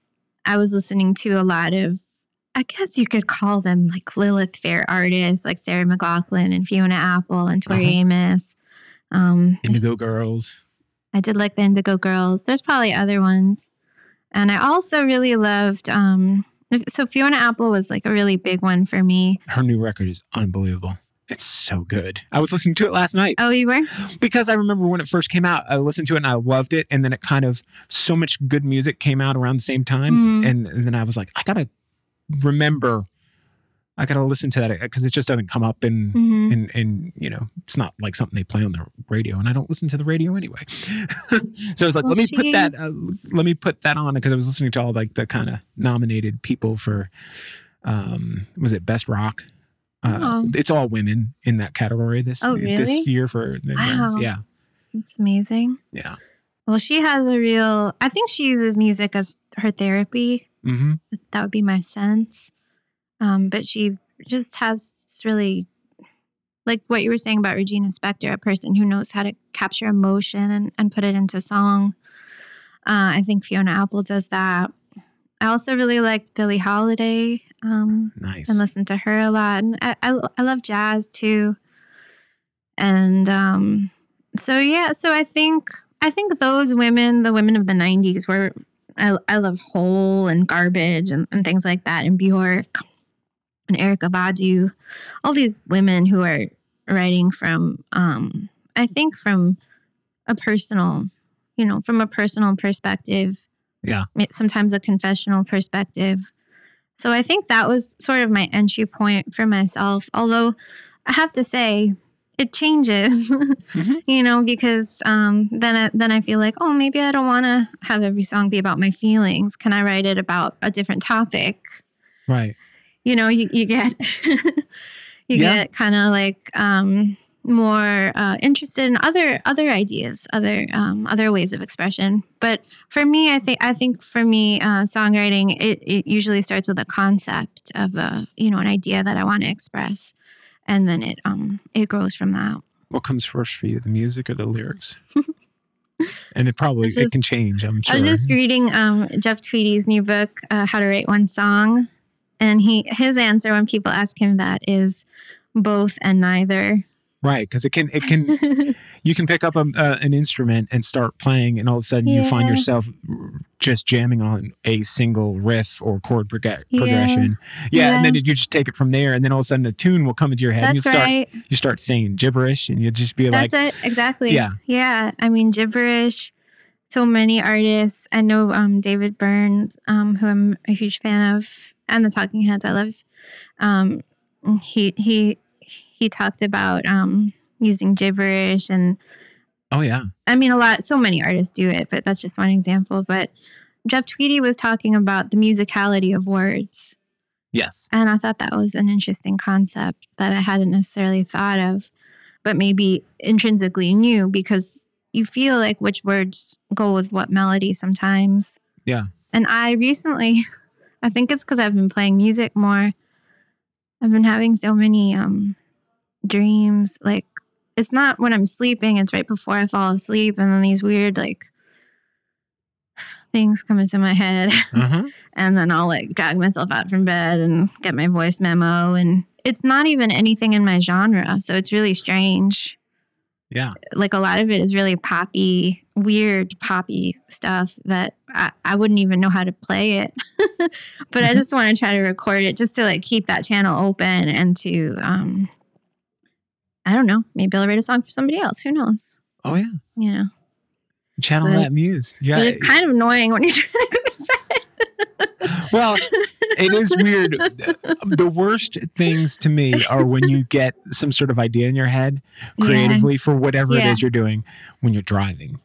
I was listening to a lot of, I guess you could call them like Lilith Fair artists, like Sarah McLachlan and Fiona Apple and Tori Uh-huh. Amos. Um, Indigo Girls. I did like the Indigo Girls. There's probably other ones. And I also really loved um so Fiona Apple was like a really big one for me. Her new record is unbelievable. It's so good. I was listening to it last night. Oh, you were? because I remember when it first came out, I listened to it and I loved it. And then it kind of, so much good music came out around the same time. Mhm. And, and then I was like, I got to remember, I got to listen to that because it just doesn't come up in, Mhm. in, in, you know, it's not like something they play on the radio and I don't listen to the radio anyway. (laughs) so I was like, Well, let me put that, uh, let me put that on because I was listening to all like the kind of nominated people for, um, was it Best Rock? Uh, Oh. It's all women in that category this Oh, this year for the Wow. yeah It's amazing. yeah Well, she has a real I think she uses music as her therapy. Hmm That would be my sense. Um, but she just has really like what you were saying about Regina Spektor, a person who knows how to capture emotion and, and put it into song. Uh, I think Fiona Apple does that. I also really liked Billie Holiday. Um, nice and listen to her a lot. And I, I, I love jazz too. And um, so yeah, so I think I think those women, the women of the '90s, were I, I love Hole and Garbage and, and things like that, and Bjork and Erykah Badu, all these women who are writing from um, I think from a personal, you know, from a personal perspective. Yeah. Sometimes a confessional perspective. So I think that was sort of my entry point for myself. Although I have to say, it changes, Mhm. (laughs) you know, because um, then I, then I feel like, oh, maybe I don't want to have every song be about my feelings. Can I write it about a different topic? right You know, you, you get (laughs) you Yeah. get kind of like um, more uh, interested in other other ideas, other um, other ways of expression. But for me, I think I think for me, uh, songwriting it, it usually starts with a concept of a you know an idea that I want to express, and then it um it grows from that. what comes first for you the music or the lyrics (laughs) and it probably I it can change i'm sure I was just reading um, Jeff Tweedy's new book, uh, How to Write One Song, and he his answer when people ask him that is both and neither. Right because it can it can (laughs) you can pick up a, uh, an instrument and start playing and all of a sudden you find yourself just jamming on a single riff or chord prog- Yeah. progression yeah, and then you just take it from there and then all of a sudden a tune will come into your head and you start right. you start saying gibberish and you'll just be like That's it. Exactly. Yeah. Yeah. I mean, gibberish. So many artists. I know um, David Burns, um, who I'm a huge fan of, and the Talking Heads. I love. Um, he he he talked about um, using gibberish, and oh yeah I mean, a lot. So many artists do it, but that's just one example. But Jeff Tweedy was talking about the musicality of words. yes And I thought that was an interesting concept that I hadn't necessarily thought of, but maybe intrinsically knew because you feel like which words go with what melody sometimes. Yeah. And I recently, (laughs) I think it's because I've been playing music more. I've been having so many um, dreams. Like, it's not when I'm sleeping, it's right before I fall asleep. And then these weird, like, things come into my head. Uh-huh. (laughs) and then I'll like drag myself out from bed and get my voice memo. And it's not even anything in my genre. So it's really strange. Yeah. Like a lot of it is really poppy, weird poppy stuff that I, I wouldn't even know how to play it. (laughs) but I Mhm. just want to try to record it just to like keep that channel open and to, um, I don't know, maybe I'll write a song for somebody else. Who knows? Oh yeah. You know, Channel But- that muse. Yeah. but it's kind of annoying when you're trying to go to bed. well, it is weird. The worst things to me are when you get some sort of idea in your head Yeah. creatively for whatever it Yeah. is you're doing when you're driving.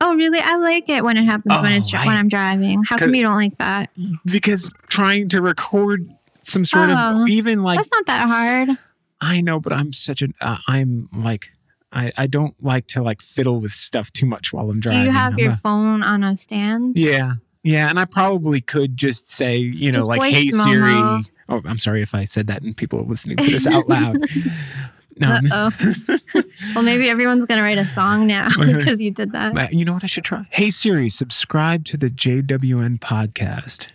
Oh, really? I like it when it happens when it's Oh, dri- when I- I'm driving. How come you don't like that? Because trying to record some sort Oh, of even like That's not that hard. I know, but I'm such an uh, I'm like I I don't like to like fiddle with stuff too much while I'm driving. Do you have I'm your a- phone on a stand? yeah. Yeah, and I probably could just say, you know, Just like, "Hey memo. Siri." Oh, I'm sorry if I said that and people are listening to this out loud. (laughs) Um, Uh oh. well, maybe everyone's gonna write a song now (laughs) because you did that. Uh, You know what I should try? Hey Siri, subscribe to the JWN podcast.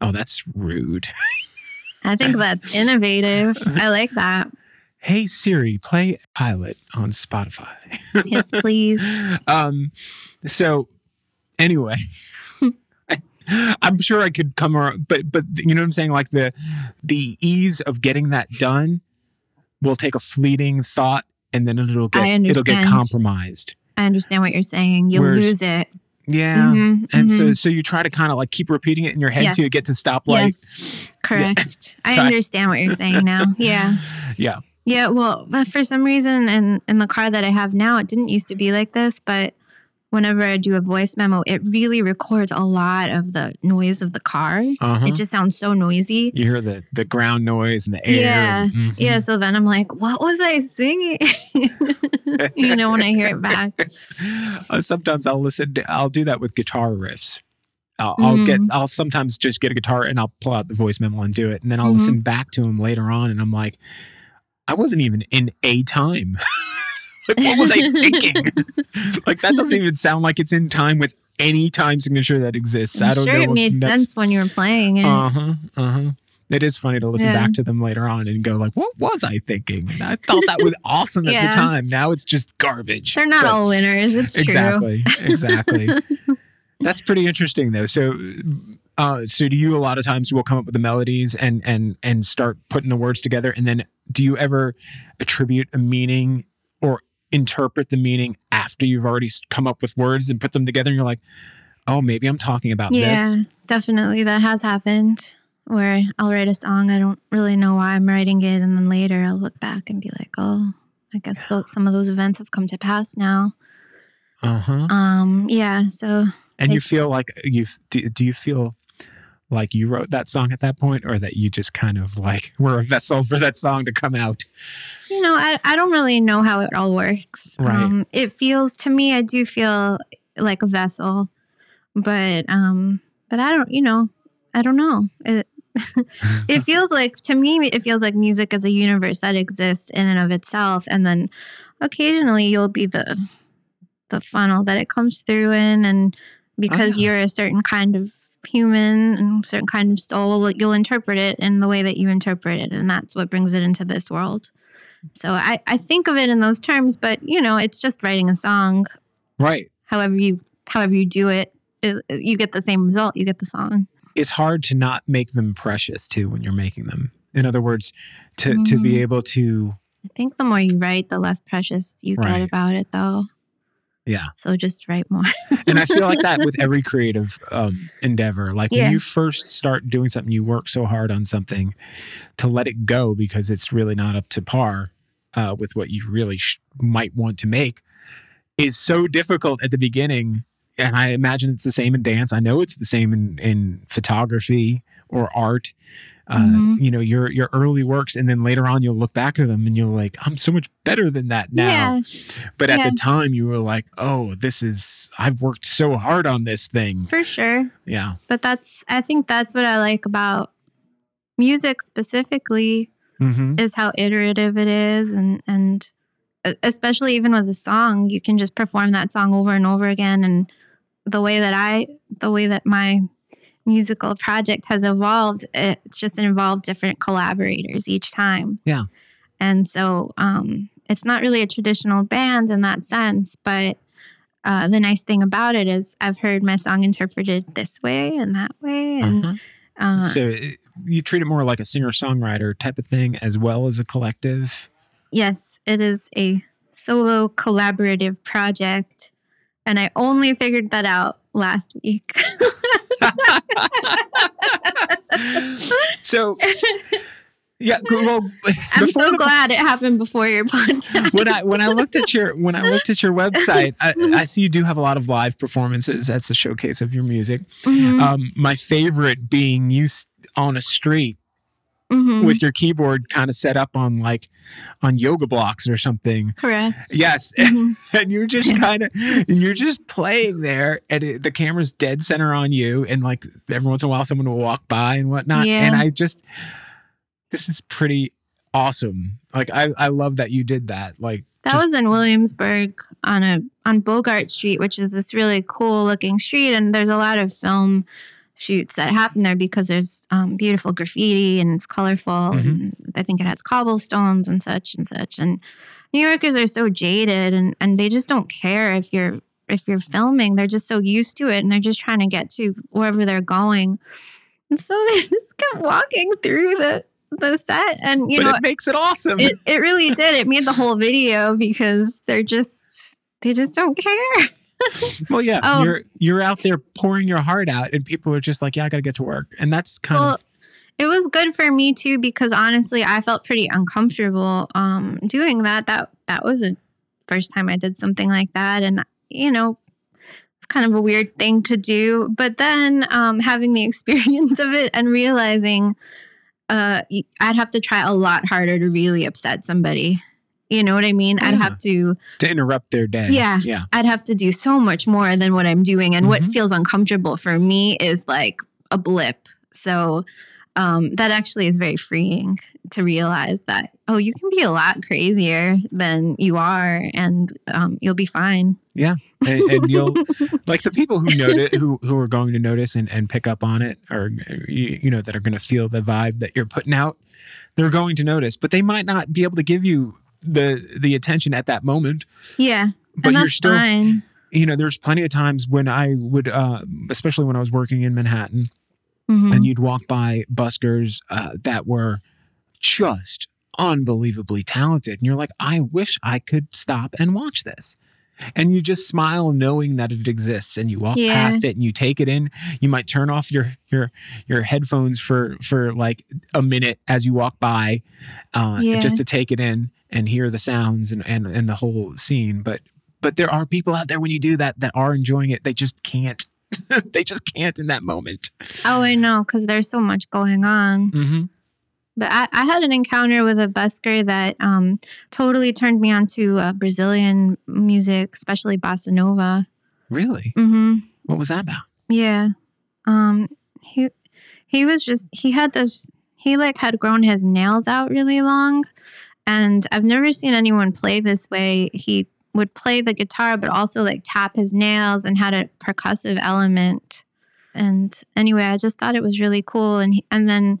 Oh, that's rude. (laughs) I think that's (laughs) innovative. I like that. Hey Siri, play Pilot on Spotify. Yes, please. (laughs) um, so anyway, (laughs) I'm sure I could come around, but but you know what I'm saying? Like the the ease of getting that done will take a fleeting thought, and then it'll get it'll get compromised. I understand what you're saying. You'll Whereas- lose it. Yeah. Mhm, And so, mhm. so you try to kind of like keep repeating it in your head till you get to stoplight. yes, correct. (laughs) I I- understand what you're saying now. (laughs) Yeah. Yeah. Yeah, well, but for some reason, in in the car that I have now, it didn't used to be like this. But whenever I do a voice memo, it really records a lot of the noise of the car. Uh-huh. It just sounds so noisy. you hear the the ground noise and the air. Yeah, Mhm. Yeah, so then I'm like, what was I singing? (laughs) you know, when I hear it back. (laughs) Uh, sometimes I'll listen. To, I'll do that with guitar riffs. I'll, I'll get. Mm. I'll sometimes just get a guitar and I'll pull out the voice memo and do it, and then I'll Mhm. listen back to them later on, and I'm like, I wasn't even in a time. (laughs) like, what was I (laughs) thinking? like that doesn't even sound like it's in time with any time signature that exists. I'm I don't sure know. it made sense when you were playing it. Uh huh. Uh huh. It is funny to listen Yeah. back to them later on and go like, "What was I thinking? I thought that was (laughs) awesome at the time. Now it's just garbage." They're not But- all winners. It's true. exactly. Exactly. (laughs) That's pretty interesting, though. So, uh, so do you a lot of times will come up with the melodies and and and start putting the words together, and then do you ever attribute a meaning interpret the meaning after you've already come up with words and put them together, and you're like, "Oh, maybe I'm talking about Yeah, this." Yeah, definitely. That has happened where I'll write a song. I don't really know why I'm writing it. And then later I'll look back and be like, oh, I guess tho- some of those events have come to pass now. Uh huh. Um, yeah. So And you feel like you do, do you feel like you wrote that song at that point or that you just kind of like (laughs) were a vessel for that song to come out? You know, I, I don't really know how it all works. Right. Um, it feels to me, I do feel like a vessel, but um, but I don't, you know, I don't know. It (laughs) it feels like to me, it feels like music is a universe that exists in and of itself, and then occasionally you'll be the the funnel that it comes through in, and because yeah. you're a certain kind of human and certain kind of soul, you'll interpret it in the way that you interpret it, and that's what brings it into this world. So I, I think of it in those terms, but you know, it's just writing a song. Right. However you however you do it, it you get the same result. You get the song. It's hard to not make them precious too when you're making them. In other words, to to be Mhm. able to I think the more you write, the less precious you Right. get about it, though. Yeah. So just write more. And I feel like that with (laughs) every creative um, endeavor. Like Yeah. when you first start doing something, you work so hard on something to let it go because it's really not up to par uh, with what you really sh- might want to make is so difficult at the beginning. And I imagine it's the same in dance. I know it's the same in, in photography or art. Uh, Mhm. You know your your early works, and then later on you'll look back at them and you're like, I'm so much better than that now. Yeah. But at Yeah. the time, you were like, oh, this is, I've worked so hard on this thing. For sure. Yeah. But that's I think that's what I like about music specifically Mm-hmm. is how iterative it is and and especially even with a song, you can just perform that song over and over again and the way that I, the way that my musical project has evolved, it's just involved different collaborators each time. Yeah. And so um, it's not really a traditional band in that sense, but uh, the nice thing about it is I've heard my song interpreted this way and that way. And Uh-huh. uh, So it, you treat it more like a singer songwriter type of thing as well as a collective. yes, it is a solo collaborative project. And I only figured that out last week. So, yeah, well, (laughs) I'm so the- glad it happened before your podcast. when I when I looked at your when I looked at your website, I, (laughs) I see you do have a lot of live performances. That's a showcase of your music. Mhm, Um, my favorite being you on a street mhm, with your keyboard kind of set up on like on yoga blocks or something. correct. Yes, (laughs) Mhm. and you're just kind of you're just playing there, and it, the camera's dead center on you, and like every once in a while, someone will walk by and whatnot. Yeah. And I just this is pretty awesome. Like I I love that you did that. Like That just- was in Williamsburg on a on Bogart Street, which is this really cool looking street, and there's a lot of film shoots that happen there because there's um, beautiful graffiti and it's colorful. Mhm. And I think it has cobblestones and such and such. And New Yorkers are so jaded, and and they just don't care if you're if you're filming. They're just so used to it, and they're just trying to get to wherever they're going. And so (laughs) they just kept walking through the the set, and you but know it makes it awesome. it, it really did. It made the whole video because they're just they just don't care. (laughs) (laughs) well, yeah, Oh. you're you're out there pouring your heart out, and people are just like, "Yeah, I got to get to work," and that's kind Well, of it was good for me too because honestly, I felt pretty uncomfortable um, doing that. That that was the first time I did something like that, and you know, it's kind of a weird thing to do. But then um, having the (laughs) experience of it and realizing uh, I'd have to try a lot harder to really upset somebody. You know what I mean? I'd have to to interrupt their day. Yeah. yeah, I'd have to do so much more than what I'm doing. And what Mhm. feels uncomfortable for me is like a blip. So um, that actually is very freeing to realize that, oh, you can be a lot crazier than you are and um, you'll be fine. and, and you'll (laughs) like the people who notice who who are going to notice and, and pick up on it, or you, you know that are going to feel the vibe that you're putting out. They're going to notice, but they might not be able to give you the the attention at that moment. Yeah. But you're still fine. you know, there's plenty of times when I would, uh, especially when I was working in Manhattan, Mhm. and you'd walk by buskers uh, that were just unbelievably talented. And you're like, I wish I could stop and watch this. And you just smile knowing that it exists and you walk Yeah. past it and you take it in. You might turn off your your your headphones for for like a minute as you walk by uh Yeah. just to take it in and hear the sounds and, and and the whole scene. But but there are people out there when you do that that are enjoying it. They just can't. (laughs) they just can't in that moment. Oh, I know, because there's so much going on. Mm-hmm. But I, I had an encounter with a busker that um, totally turned me on to uh, Brazilian music, especially bossa nova. Really? Mm-hmm. What was that about? Yeah. Um he he was just he had this he like had grown his nails out really long and I've never seen anyone play this way. He would play the guitar but also like tap his nails and had a percussive element. And anyway, I just thought it was really cool and he, and then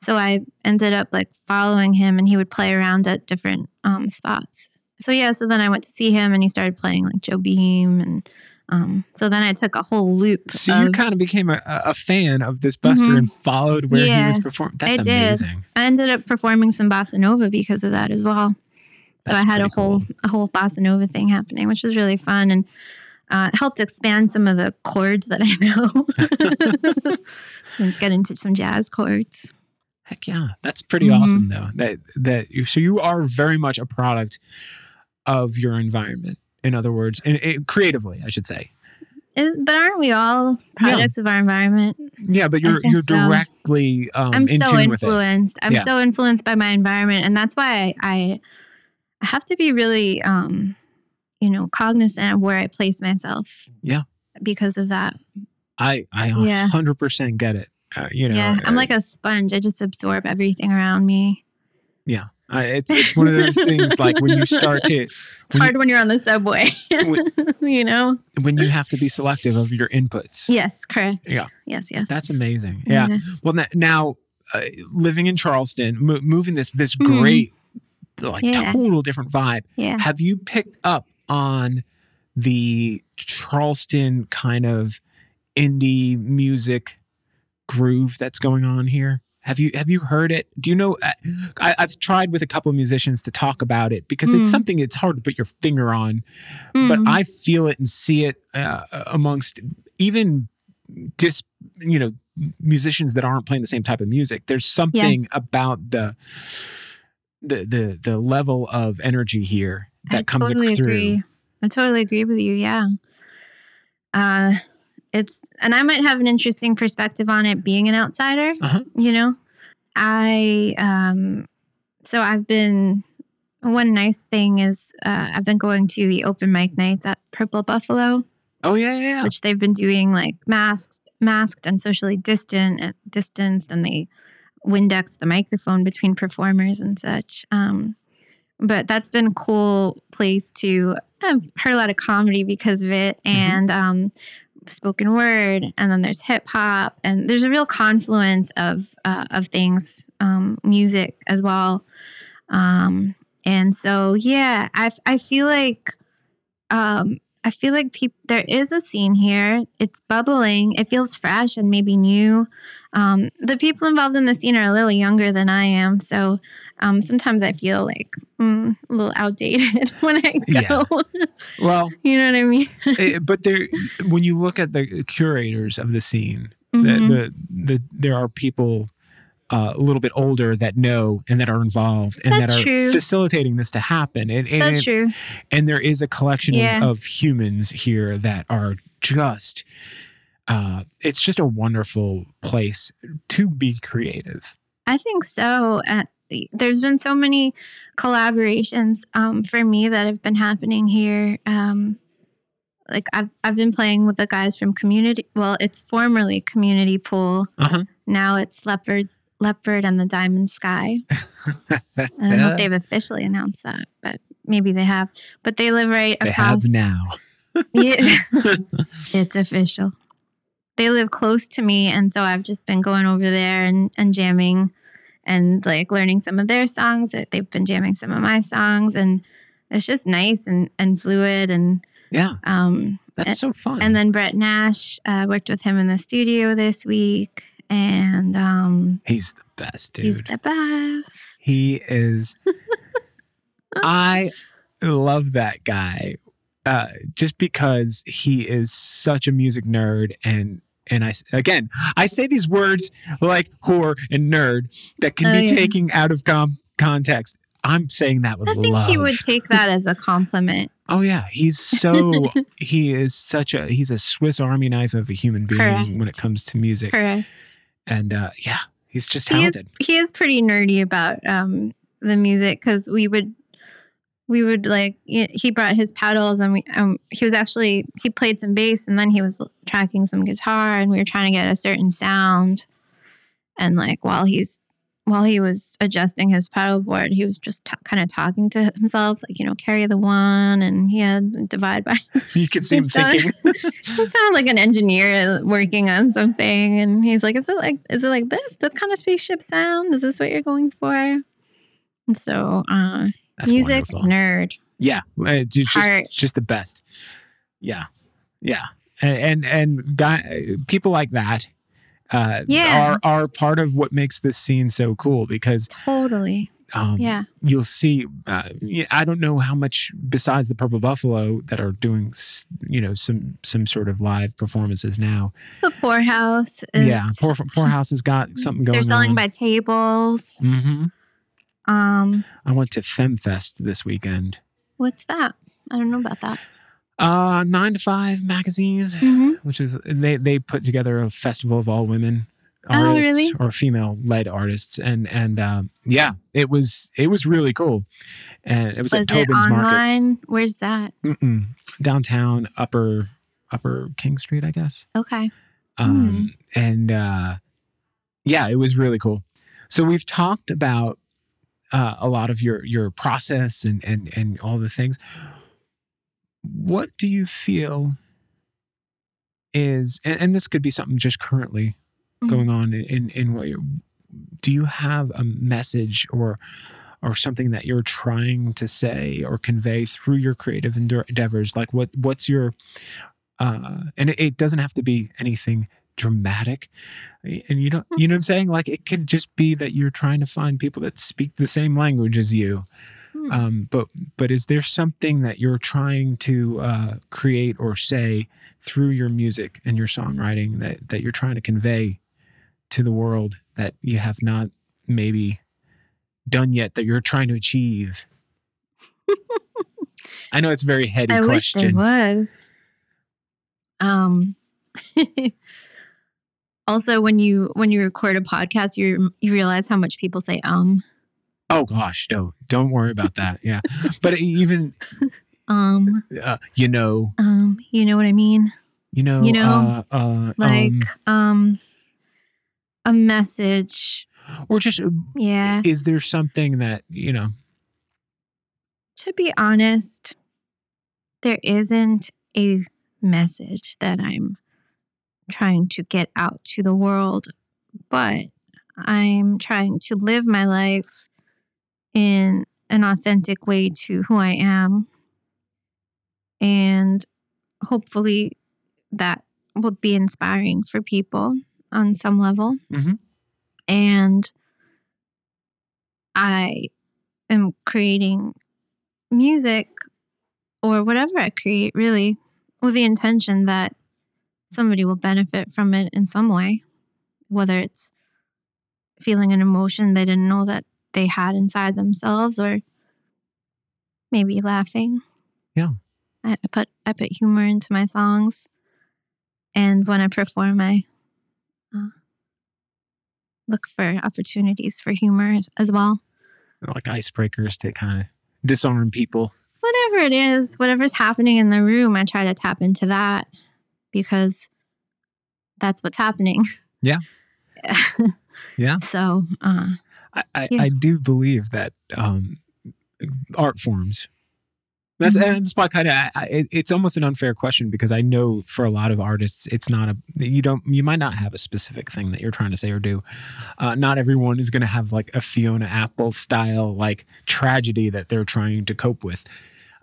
so I ended up like following him and he would play around at different um spots. So yeah, so then I went to see him and he started playing like Jobim and um, so then I took a whole loop. So you kind of became a, a fan of this busker Mhm. and followed where he was performing. That's I did. amazing. I ended up performing some bossa nova because of that as well. So That's I had a whole cool. a whole bossa nova thing happening, which was really fun and uh, helped expand some of the chords that I know. (laughs) and get into some jazz chords. Heck yeah, that's pretty Mhm. awesome though. That that you, so you are very much a product of your environment. In other words, and, and creatively, I should say. Is- but aren't we all products of our environment? Yeah, but you're you're so. directly um, I'm in so it. influenced. I'm Yeah. so influenced by my environment, and that's why I, I, have to be really, um, you know, cognizant of where I place myself. Yeah. Because of that. I I Yeah. hundred percent get it. Uh, you know, yeah, I'm uh, like a sponge. I just absorb everything around me. Uh, it's it's one of those things like when you start (laughs) to It's when hard when you're on the subway. (laughs) you know? when you have to be selective of your inputs. Yes, correct. Yeah. Yes, yes. That's amazing. Yeah. Well, na- now uh, living in Charleston, mo- moving this this great, like Mm-hmm. Yeah. total different vibe. yeah. Have you picked up on the Charleston kind of indie music groove that's going on here? Have you have you heard it? Do you know? I, I've tried with a couple of musicians to talk about it because it's Mm. something it's hard to put your finger on, but Mm. I feel it and see it uh, amongst even dis you know musicians that aren't playing the same type of music. There's something Yes. about the the the the level of energy here that I comes totally through. agree. I totally agree with you. Yeah. Uh, it's and I might have an interesting perspective on it being an outsider. Uh-huh. You know, I um, so I've been one nice thing is uh, I've been going to the open mic nights at Purple Buffalo, Oh yeah, yeah, yeah. which they've been doing like masked, masked and socially distant, uh, distanced, and they Windex the microphone between performers and such. Um, but that's been a cool place to. I've heard a lot of comedy because of it, and um, spoken word, and then there's hip hop, and there's a real confluence of uh, of things, um, music as well. Um, and so, yeah, I I feel like um, I feel like there is a scene here. It's bubbling. It feels fresh and maybe new. Um, the people involved in the scene are a little younger than I am, so um, sometimes I feel like mm, a little outdated (laughs) when I go. Yeah. Well, (laughs) you know what I mean? (laughs) eh, but there, when you look at the curators of the scene, Mhm. the, the the there are people uh, a little bit older that know and that are involved and That's that are true. facilitating this to happen. And and, That's true. and there is a collection Yeah. of, of humans here that are just. Uh, it's just a wonderful place to be creative. I think so. Uh, there's been so many collaborations um, for me that have been happening here. Um, like I've I've been playing with the guys from Community. Well, it's formerly Community Pool. Uh huh. Now it's Leopard Leopard and the Diamond Sky. (laughs) I don't know if they've officially announced that, but maybe they have. But they live right They across. They have now. (laughs) Yeah. (laughs) it's official. They live close to me, and so I've just been going over there and, and jamming and like learning some of their songs. They- They've been jamming some of my songs, and it's just nice and, and fluid. And Yeah, um, that's so fun. and then Brett Nash uh, worked with him in the studio this week, and um, he's the best, dude. he's the best. He is. (laughs) I love that guy, uh, just because he is such a music nerd and. And I again, I say these words like whore and nerd that can Oh, be yeah. taken out of com- context. I'm saying that with I think love. he would take that as a compliment. oh yeah, he's (laughs) so he is such a he's a Swiss Army knife of a human being when it comes to music. Correct. And uh, yeah, he's just he is talented. he is pretty nerdy about um the music because we would we would like he brought his pedals and we um he was actually he played some bass and then he was tracking some guitar and we were trying to get a certain sound. And like while he's while he was adjusting his pedal board he was just t- kind of talking to himself like you know carry the one and he had divide by (laughs) You could see him (laughs) thinking. (laughs) he sounded like an engineer working on something and he's like is it like is it like this? This kind of spaceship sound? Is this what you're going for? And so uh That's music wonderful. nerd Yeah, uh, ju- just Heart. just the best. Yeah, yeah, and and, and guy, people like that, uh, Yeah. are are part of what makes this scene so cool because totally um, yeah you'll see. Uh, I don't know how much besides the Purple Buffalo that are doing you know some some sort of live performances now. the poorhouse is yeah, Poor Poorhouse has got something going. they're selling on. by tables hmm um I went to FemFest this weekend. what's that i don't know about that Uh, nine to five magazine. mm-hmm. which is they they put together a festival of all women Oh, artists really? or female led artists and and um, yeah it was it was really cool and it was, was at Tobin's Market where's that Mm-mm. downtown upper upper King Street I guess okay um, Hmm. and uh, yeah it was really cool so we've talked about uh, a lot of your your process and and and all the things. What do you feel is, and, and this could be something just currently Mhm. going on in in, in what you do you have a message or or something that you're trying to say or convey through your creative endeavors like what what's your uh and it, it doesn't have to be anything dramatic and you don't you know what i'm saying like it could just be that you're trying to find people that speak the same language as you Hmm. um but but is there something that you're trying to uh create or say through your music and your songwriting that that you're trying to convey to the world that you have not maybe done yet that you're trying to achieve i know it's a very heady (laughs) I wish there was. Um. (laughs) also, when you when you record a podcast, you you realize how much people say um oh gosh no don't worry about that yeah but even (laughs) um uh, you know um. You know what I mean? you know You know, uh, uh, Like um, um, a message. or just uh, Yeah. is there something that you know to be honest, there isn't a message that I'm trying to get out to the world, but I'm trying to live my life in an authentic way to who I am. And hopefully that will be inspiring for people on some level. Mhm. And I am creating music or whatever I create, really, with the intention that somebody will benefit from it in some way, whether it's feeling an emotion they didn't know that they had inside themselves or maybe laughing. Yeah. I, I put I put humor into my songs. And when I perform, I uh, look for opportunities for humor as well. like icebreakers to kind of disarm people whatever it is, whatever's happening in the room, I try to tap into that because that's what's happening. Yeah. (laughs) Yeah. So, uh, I, I, Yeah. I do believe that um, art forms. That's Mhm. and that's why kind of it, it's almost an unfair question because I know for a lot of artists it's not a you don't you might not have a specific thing that you're trying to say or do. Uh, not everyone is going to have like a Fiona Apple style like tragedy that they're trying to cope with.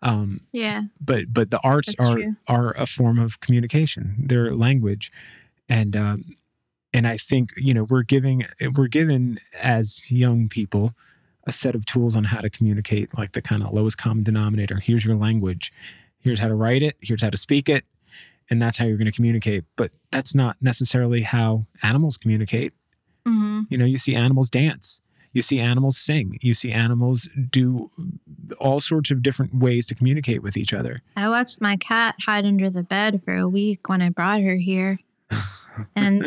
Um, yeah, but but the arts That's are true. are a form of communication their language. And um and i think you know we're giving we're given as young people a set of tools on how to communicate like the kind of lowest common denominator. Here's your language. Here's how to write it. Here's how to speak it. And that's how you're going to communicate. But that's not necessarily how animals communicate. Hmm you know you see animals dance you see animals sing you see animals do all sorts of different ways to communicate with each other I watched my cat hide under the bed for a week when I brought her here. And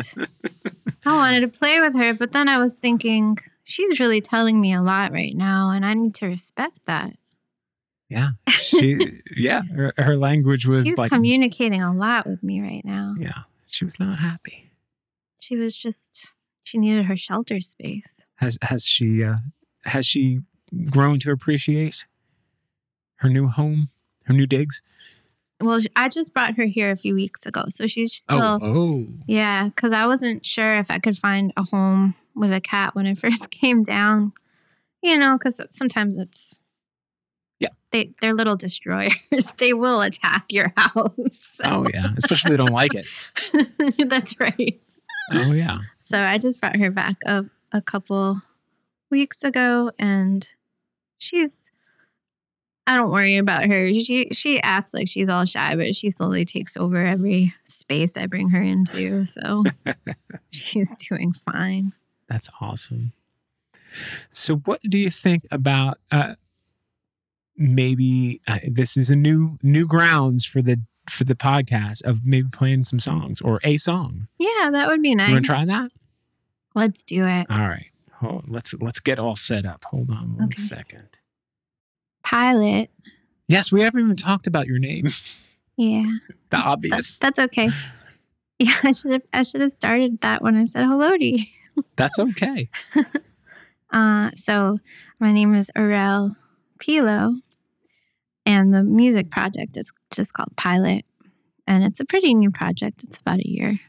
I wanted to play with her, but then I was thinking, she's really telling me a lot right now, and I need to respect that. Yeah, she (laughs) yeah, her, her language was she's like communicating a lot with me right now. yeah, she was not happy. She was just, she needed her shelter space. Has has she uh, has she grown to appreciate her new home, her new digs? Well, I just brought her here a few weeks ago, so she's still oh, oh, yeah. Because I wasn't sure if I could find a home with a cat when I (laughs) first came down. You know, because sometimes it's Yeah. they they're little destroyers. (laughs) they will attack your house. (laughs) oh yeah, especially if they don't like it. That's right. Oh yeah, So I just brought her back a a couple weeks ago, and she's. I don't worry about her. She she acts like she's all shy, but she slowly takes over every space I bring her into. So (laughs) she's doing fine. that's awesome. So, what do you think about uh, maybe uh, this is a new new grounds for the for the podcast of maybe playing some songs or a song? Yeah, that would be nice. You want to try that? Let's do it. All right. Let's let's get all set up. Hold on one okay. second. Pilot. Yes, we haven't even talked about your name. (laughs) Yeah. the obvious. That's, that's okay. Yeah, I should have I should have started that when I said hello to you. (laughs) That's okay. (laughs) uh, so my name is Aurel Pilo, and the music project is just called Pilot, and it's a pretty new project. It's about a year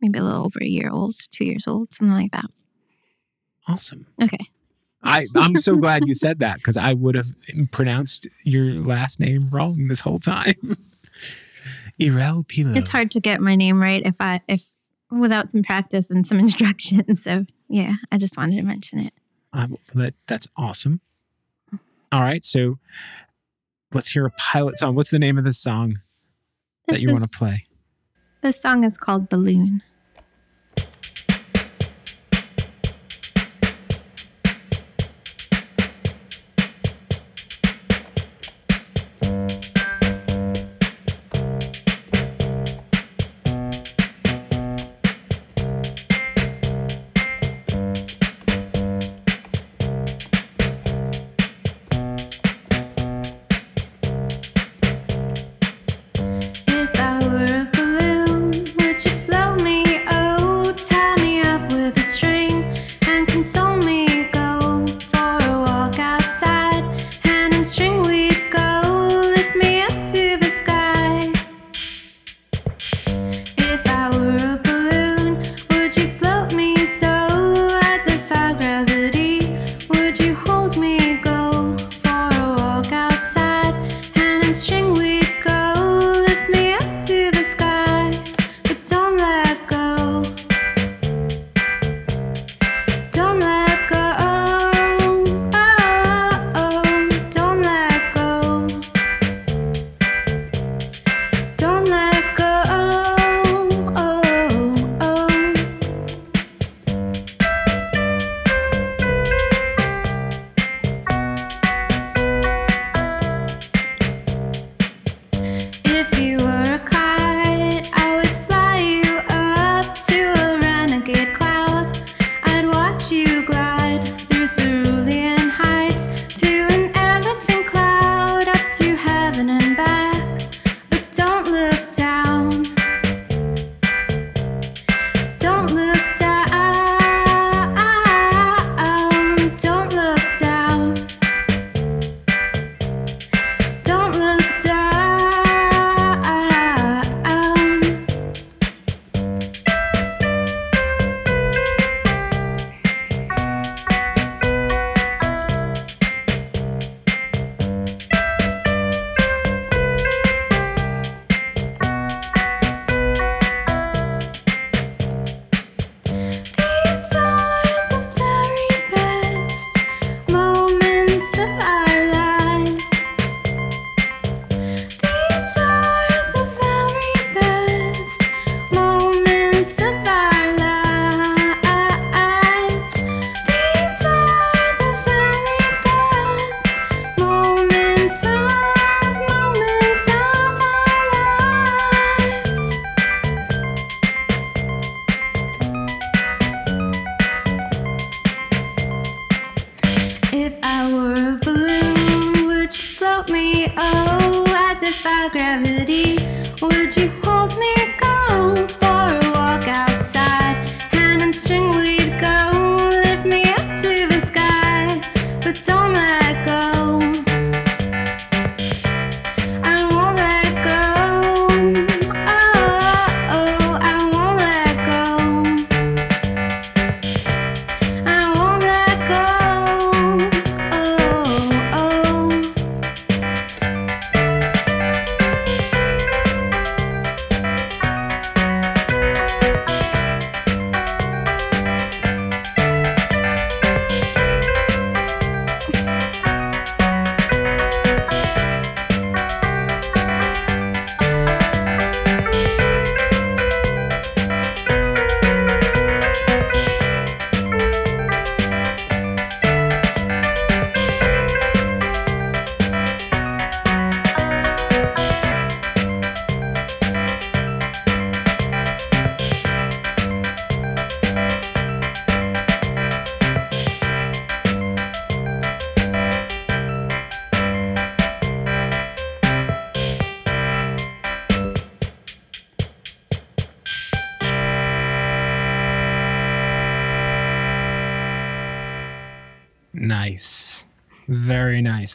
maybe a little over a year old, two years old, something like that. Awesome. Okay. I, I'm so (laughs) glad you said that because I would have pronounced your last name wrong this whole time. (laughs) Irel Pilo. It's hard to get my name right if I if without some practice and some (laughs) instruction. So yeah, I just wanted to mention it. Um, that, that's awesome. All right, so let's hear a pilot song. What's the name of the song this that you want to play? The song is called Balloon.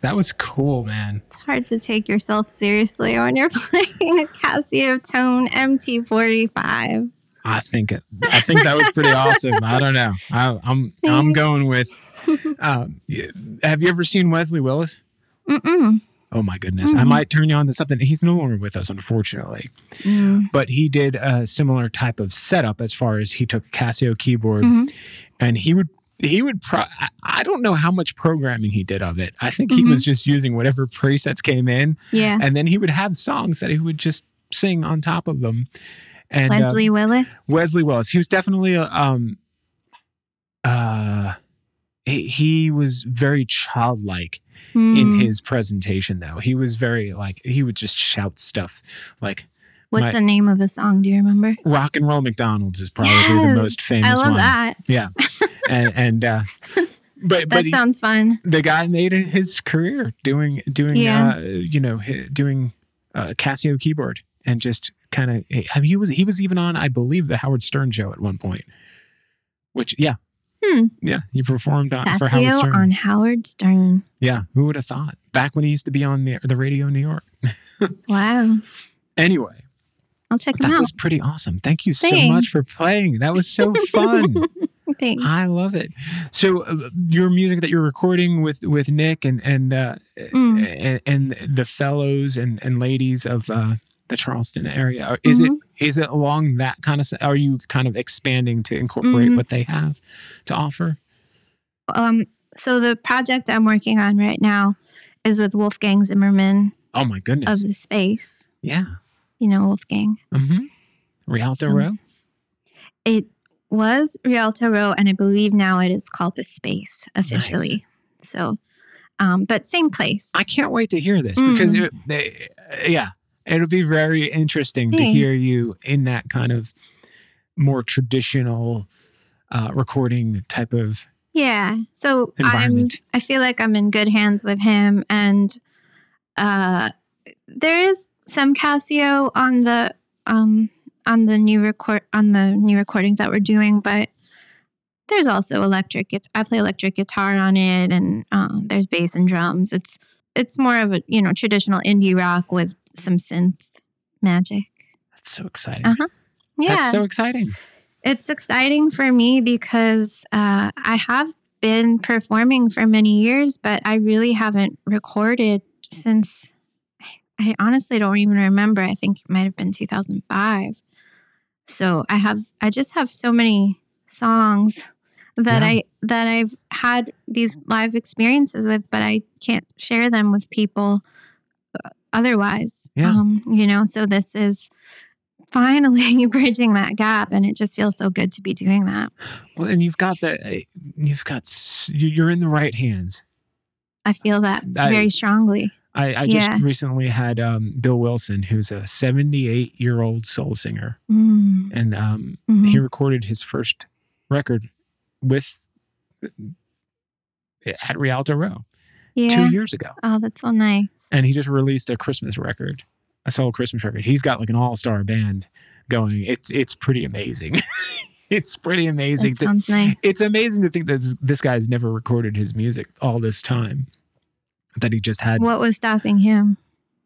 That was cool, man. It's hard to take yourself seriously when you're (laughs) playing a Casio Tone MT45. I think it. I think that was pretty awesome. I don't know. I, I'm I'm going with. (laughs) Um, have you ever seen Wesley Willis? Mm-mm. Oh my goodness! I Mhm. might turn you on to something. He's no longer with us, unfortunately. Mm. But he did a similar type of setup as far as he took a Casio keyboard Mhm. and he would he would pro- I- don't know how much programming he did of it. I think he Mhm. was just using whatever presets came in, Yeah. and then he would have songs that he would just sing on top of them. And uh, Willis. Wesley Willis. He was definitely a, um uh he, he was very childlike in Mm. his presentation though. He was very like he would just shout stuff like What's my- the name of the song? Do you remember? Rock and Roll McDonald's is probably the most famous I love one. that. Yeah. (laughs) and and uh (laughs) but That but he- sounds fun. the guy made his career doing doing Yeah. uh you know doing uh, Casio keyboard and just kind of he was he was even on I believe the Howard Stern show at one point. Which yeah. Hmm. Yeah, he performed on, for Howard Stern. on Howard Stern. yeah, who would have thought? Back when he used to be on the the radio in New York. (laughs) Wow. Anyway, I'll check him that out. was pretty awesome. Thank you so much for playing. That was so (laughs) fun. (laughs) Thanks. I love it. So uh, your music that you're recording with with Nick and and uh, Mm. and, and the fellows and and ladies of uh, the Charleston area is Mm-hmm. it is it along that kind of? Are you kind of expanding to incorporate Mhm. what they have to offer? Um, so the project I'm working on right now is with Wolfgang Zimmerman Oh my goodness! of the Space. yeah. You know Wolfgang. Mm-hmm. Rialto So- Row. It was Rialto Row, and I believe now it is called the Space officially. So, um, but same place. I can't wait to hear this because Mm. it, they, yeah, it'll be very interesting to hear you in that kind of more traditional uh, recording type of Yeah. So I'm I feel like I'm in good hands with him and uh there is some Casio on the um on the new record on the new recordings that we're doing, but there's also electric I play electric guitar on it and um there's bass and drums. It's it's more of a, you know, traditional indie rock with some synth magic. That's so exciting. Uh-huh. Yeah. That's so exciting. It's exciting for me because uh, I have been performing for many years, but I really haven't recorded since I honestly don't even remember. I think it might have been 2005. So I have, I just have so many songs that Yeah. I that I've had these live experiences with, but I can't share them with people uh, otherwise. Yeah. Um, you know, so this is finally (laughs) bridging that gap and it just feels so good to be doing that Well, and you've got the you've got you- you're in the right hands. i feel that I- very strongly I, I just Yeah. recently had um, Bill Wilson, who's a 78 year old soul singer, Mm, and um, mhm. he recorded his first record with at Rialto Row yeah two years ago, oh that's so nice and he just released a Christmas record, a solo Christmas record. He's got like an all star band going. It's it's pretty amazing. (laughs) it's pretty amazing. that sounds nice it's amazing to think that this, this guy's never recorded his music all this time. That he just had. what was stopping him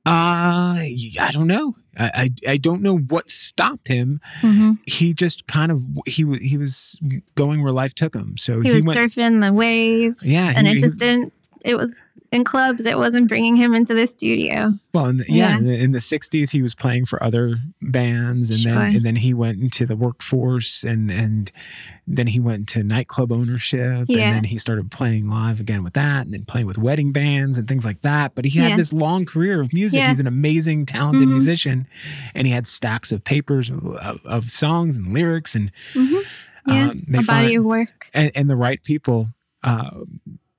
Uh, I don't know. I, I I don't know what stopped him. hmm He just kind of he he was going where life took him. So he he, was went. surfing the wave yeah, and he- it he- just didn't it was in clubs it wasn't bringing him into the studio well, in the, yeah, yeah. in the, in the '60s, he was playing for other bands, and Sure. then and then he went into the workforce, and and then he went to nightclub ownership, Yeah. and then he started playing live again with that, and then playing with wedding bands and things like that. But he had Yeah. this long career of music. He's an amazing, talented Mhm. musician, and he had stacks of papers of, of, songs and lyrics, and hmm yeah um, a body find- of work and, and the right people uh,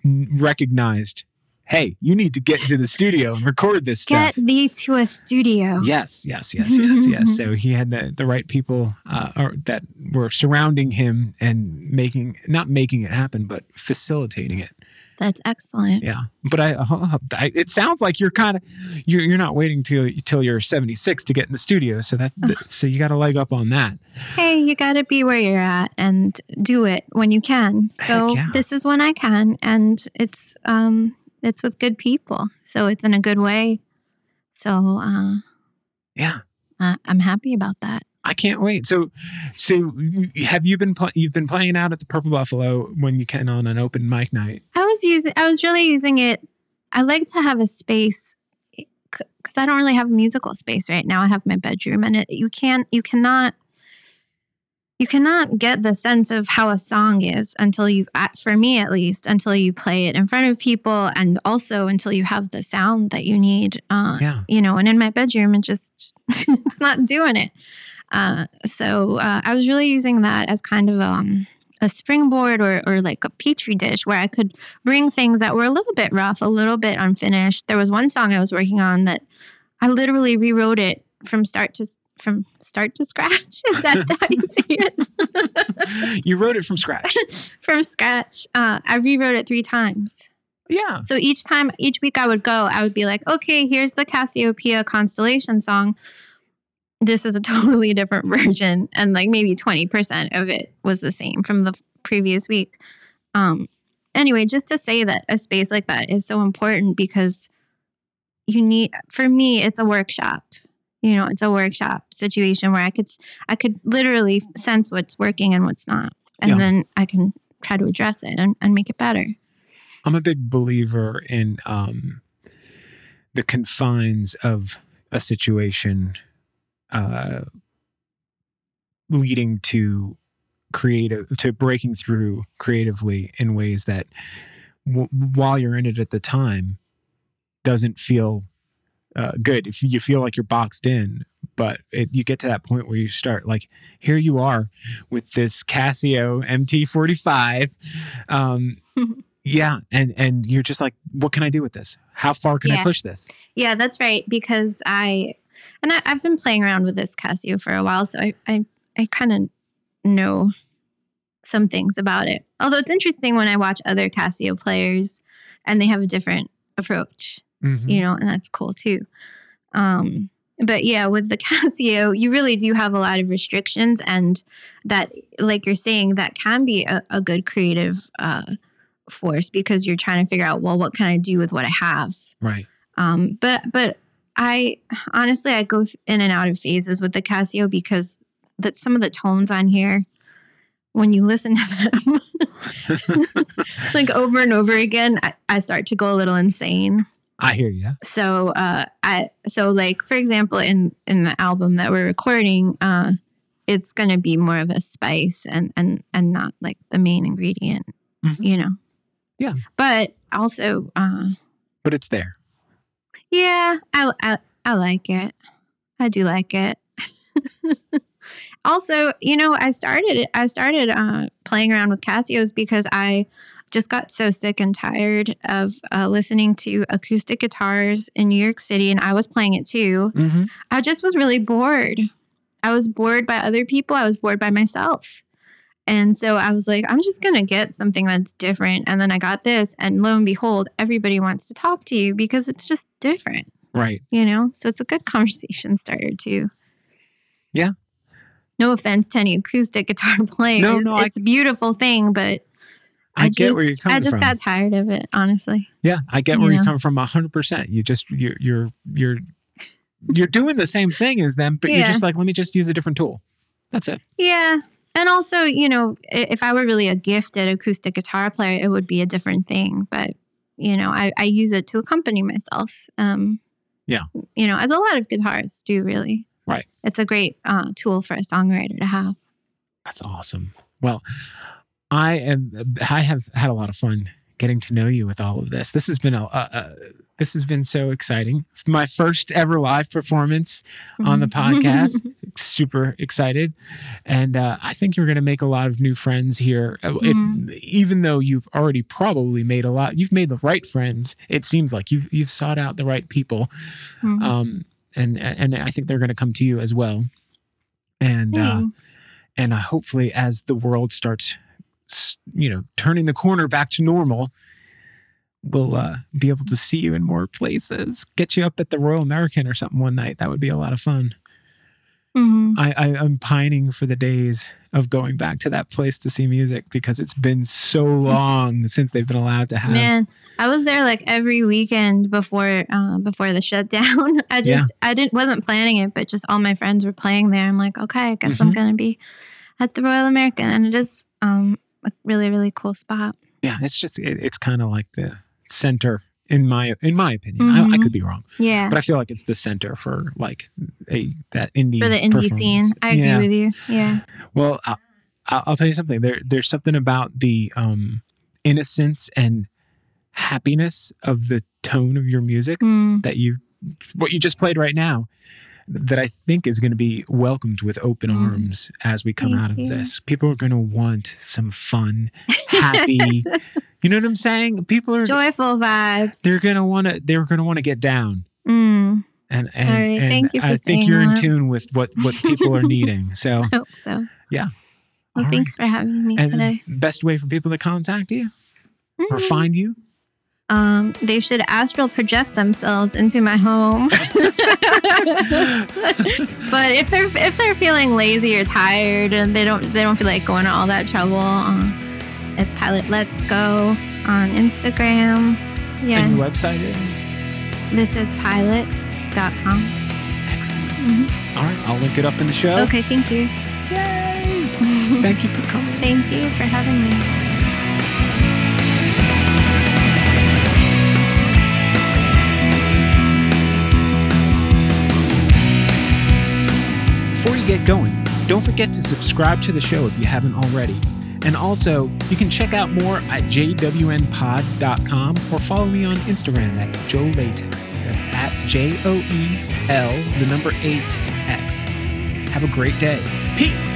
recognized, hey, you need to get into the studio and record this get stuff. thee to a studio Yes, yes, yes, yes, yes. So he had the, the right people uh, or, that were surrounding him and making, not making it happen, but facilitating it That's excellent. Yeah, but I, uh, I it sounds like you're kind of you're you're not waiting till till you're 76 to get in the studio. So that so you got a leg up on that. Hey, you got to be where you're at and do it when you can. So yeah. this is when I can, and it's um it's with good people, so it's in a good way. So uh, Yeah, I'm happy about that. I can't wait. So so have you been pl- you've been playing out at the Purple Buffalo when you can on an open mic night? I was using, I was really using it. I like to have a space because I don't really have a musical space right now. I have my bedroom, and it, you can't, you cannot, you cannot get the sense of how a song is until you, for me at least, until you play it in front of people, and also until you have the sound that you need. Uh, Yeah. you know, and in my bedroom, it just (laughs) it's not doing it. Uh, so uh, I was really using that as kind of um, a springboard or, or like a petri dish where I could bring things that were a little bit rough, a little bit unfinished. There was one song I was working on that I literally rewrote it from start to from start to scratch. Is that how you say it? (laughs) you wrote it from scratch. (laughs) from scratch. Uh, I rewrote it three times. Yeah. So each time, each week I would go, I would be like, okay, here's the Cassiopeia constellation song. This is a (laughs) totally different version. And like maybe 20% of it was the same from the previous week. Um, anyway, just to say that a space like that is so important because you need, for me, it's a workshop. You know, it's a workshop situation where I could, I could literally sense what's working and what's not. And Yeah. then I can try to address it and, and make it better. I'm a big believer in um, the confines of a situation uh, leading to creative to breaking through creatively in ways that w- while you're in it at the time doesn't feel uh, good if you feel like you're boxed in but it, you get to that point where you start like here you are with this casio mt45 um, (laughs) yeah and and you're just like what can i do with this how far can i push this Yeah, that's right. Because I and I, I've been playing around with this Casio for a while, so I I, I kind of know some things about it. Although it's interesting when I watch other Casio players and they have a different approach, Mhm. you know, and that's cool too. Um, but yeah, with the (laughs) Casio, you really do have a lot of restrictions, and that, like you're saying, that can be a, a good creative uh, force because you're trying to figure out, well, what can I do with what I have? right Um, but but I honestly I go th- in and out of phases with the Casio because that some of the tones on here, when you listen to them, (laughs) (laughs) like over and over again, I, I start to go a little insane. I hear you So uh, I so like for example in in the album that we're recording, uh, it's gonna be more of a spice and and and not like the main ingredient, Mhm. you know. Yeah. But also, uh, but it's there Yeah, I, I I like it. I do like it. (laughs) also, you know, I started I started uh, playing around with Casios because I just got so sick and tired of uh, listening to acoustic guitars in New York City, and I was playing it too. mm-hmm. I just was really bored. I was bored by other people. I was bored by myself. And so I was like, I'm just going to get something that's different. And then I got this, and lo and behold, everybody wants to talk to you because it's just different, right you know? So it's a good (laughs) conversation starter, too. Yeah. No offense to any acoustic guitar (laughs) players. no, I- it's a beautiful thing, but i, I, get just, where you're coming I just from got tired of it, honestly. yeah i get you where you're know. coming from 100% you just you're you're you're you're doing the same thing as them but you're just like let me just use a different tool that's it Yeah. And also, you know, if I were really a gifted acoustic guitar player, it would be a different thing. But, you know, I, I use it to accompany myself. Um, Yeah. You know, as a lot of guitarists do, really. Right. It's a great uh, tool for a songwriter to have. That's awesome. Well, I am. I have had a lot of fun getting to know you with all of this. This has been a. this has been so exciting. My first ever live performance on the podcast. (laughs) Super excited, and uh, I think you're going to make a lot of new friends here. Uh, If, even though you've already probably made a lot, you've made the right friends. It seems like you've you've sought out the right people, Mhm. um, and and I think they're going to come to you as well. And uh, and uh, hopefully as the world starts you know turning the corner back to normal we'll uh, be able to see you in more places. Get you up at the Royal American or something one night. That would be a lot of fun. hmm I, I I'm pining for the days of going back to that place to see music because it's been so long since they've been allowed to have. Man, I was there like every weekend before uh, before the (laughs) shutdown. I just Yeah. I didn't wasn't planning it, but just all my friends were playing there. I'm like, okay, I guess I'm Mhm. gonna be at the Royal American, and it is um a really really cool spot. Yeah, it's just it, it's kind of like the center in my in my opinion. I, I Mhm. could be wrong, Yeah, but I feel like it's the center for like a that indie for the indie scene. I agree Yeah. with you. Yeah, Well, I, I'll I'll tell you something. There, there's something about the um, innocence and happiness of the tone of your music Mm, that you, what you just played right now, that I think is going to be welcomed with open Mm. arms as we come Thank out of you. this. People are going to want some fun, (laughs) happy. you know what I'm saying? People are. joyful vibes. They're gonna want to. They're gonna want to get down. Mm, And and, right, and thank you for I think you're in tune with what what people are needing. (laughs) So I hope so. Yeah. Well, All thanks for having me and today. best way for people to contact you or Mm. find you Um, they should astral project themselves into my home. (laughs) (laughs) but if they're if they're feeling lazy or tired and they don't they don't feel like going to all that trouble, uh, it's Pilot Let's Go on Instagram. Yeah, and your website is this is pilot.com. excellent. Mhm. All right, I'll link it up in the show. Okay, thank you. Yay! Thank you for coming. Thank you for having me. Before you get going, don't forget to subscribe to the show if you haven't already. And also, you can check out more at jwnpod.com or follow me on Instagram at Joe Latex. That's at J O E L, the number 8 X. Have a great day. Peace.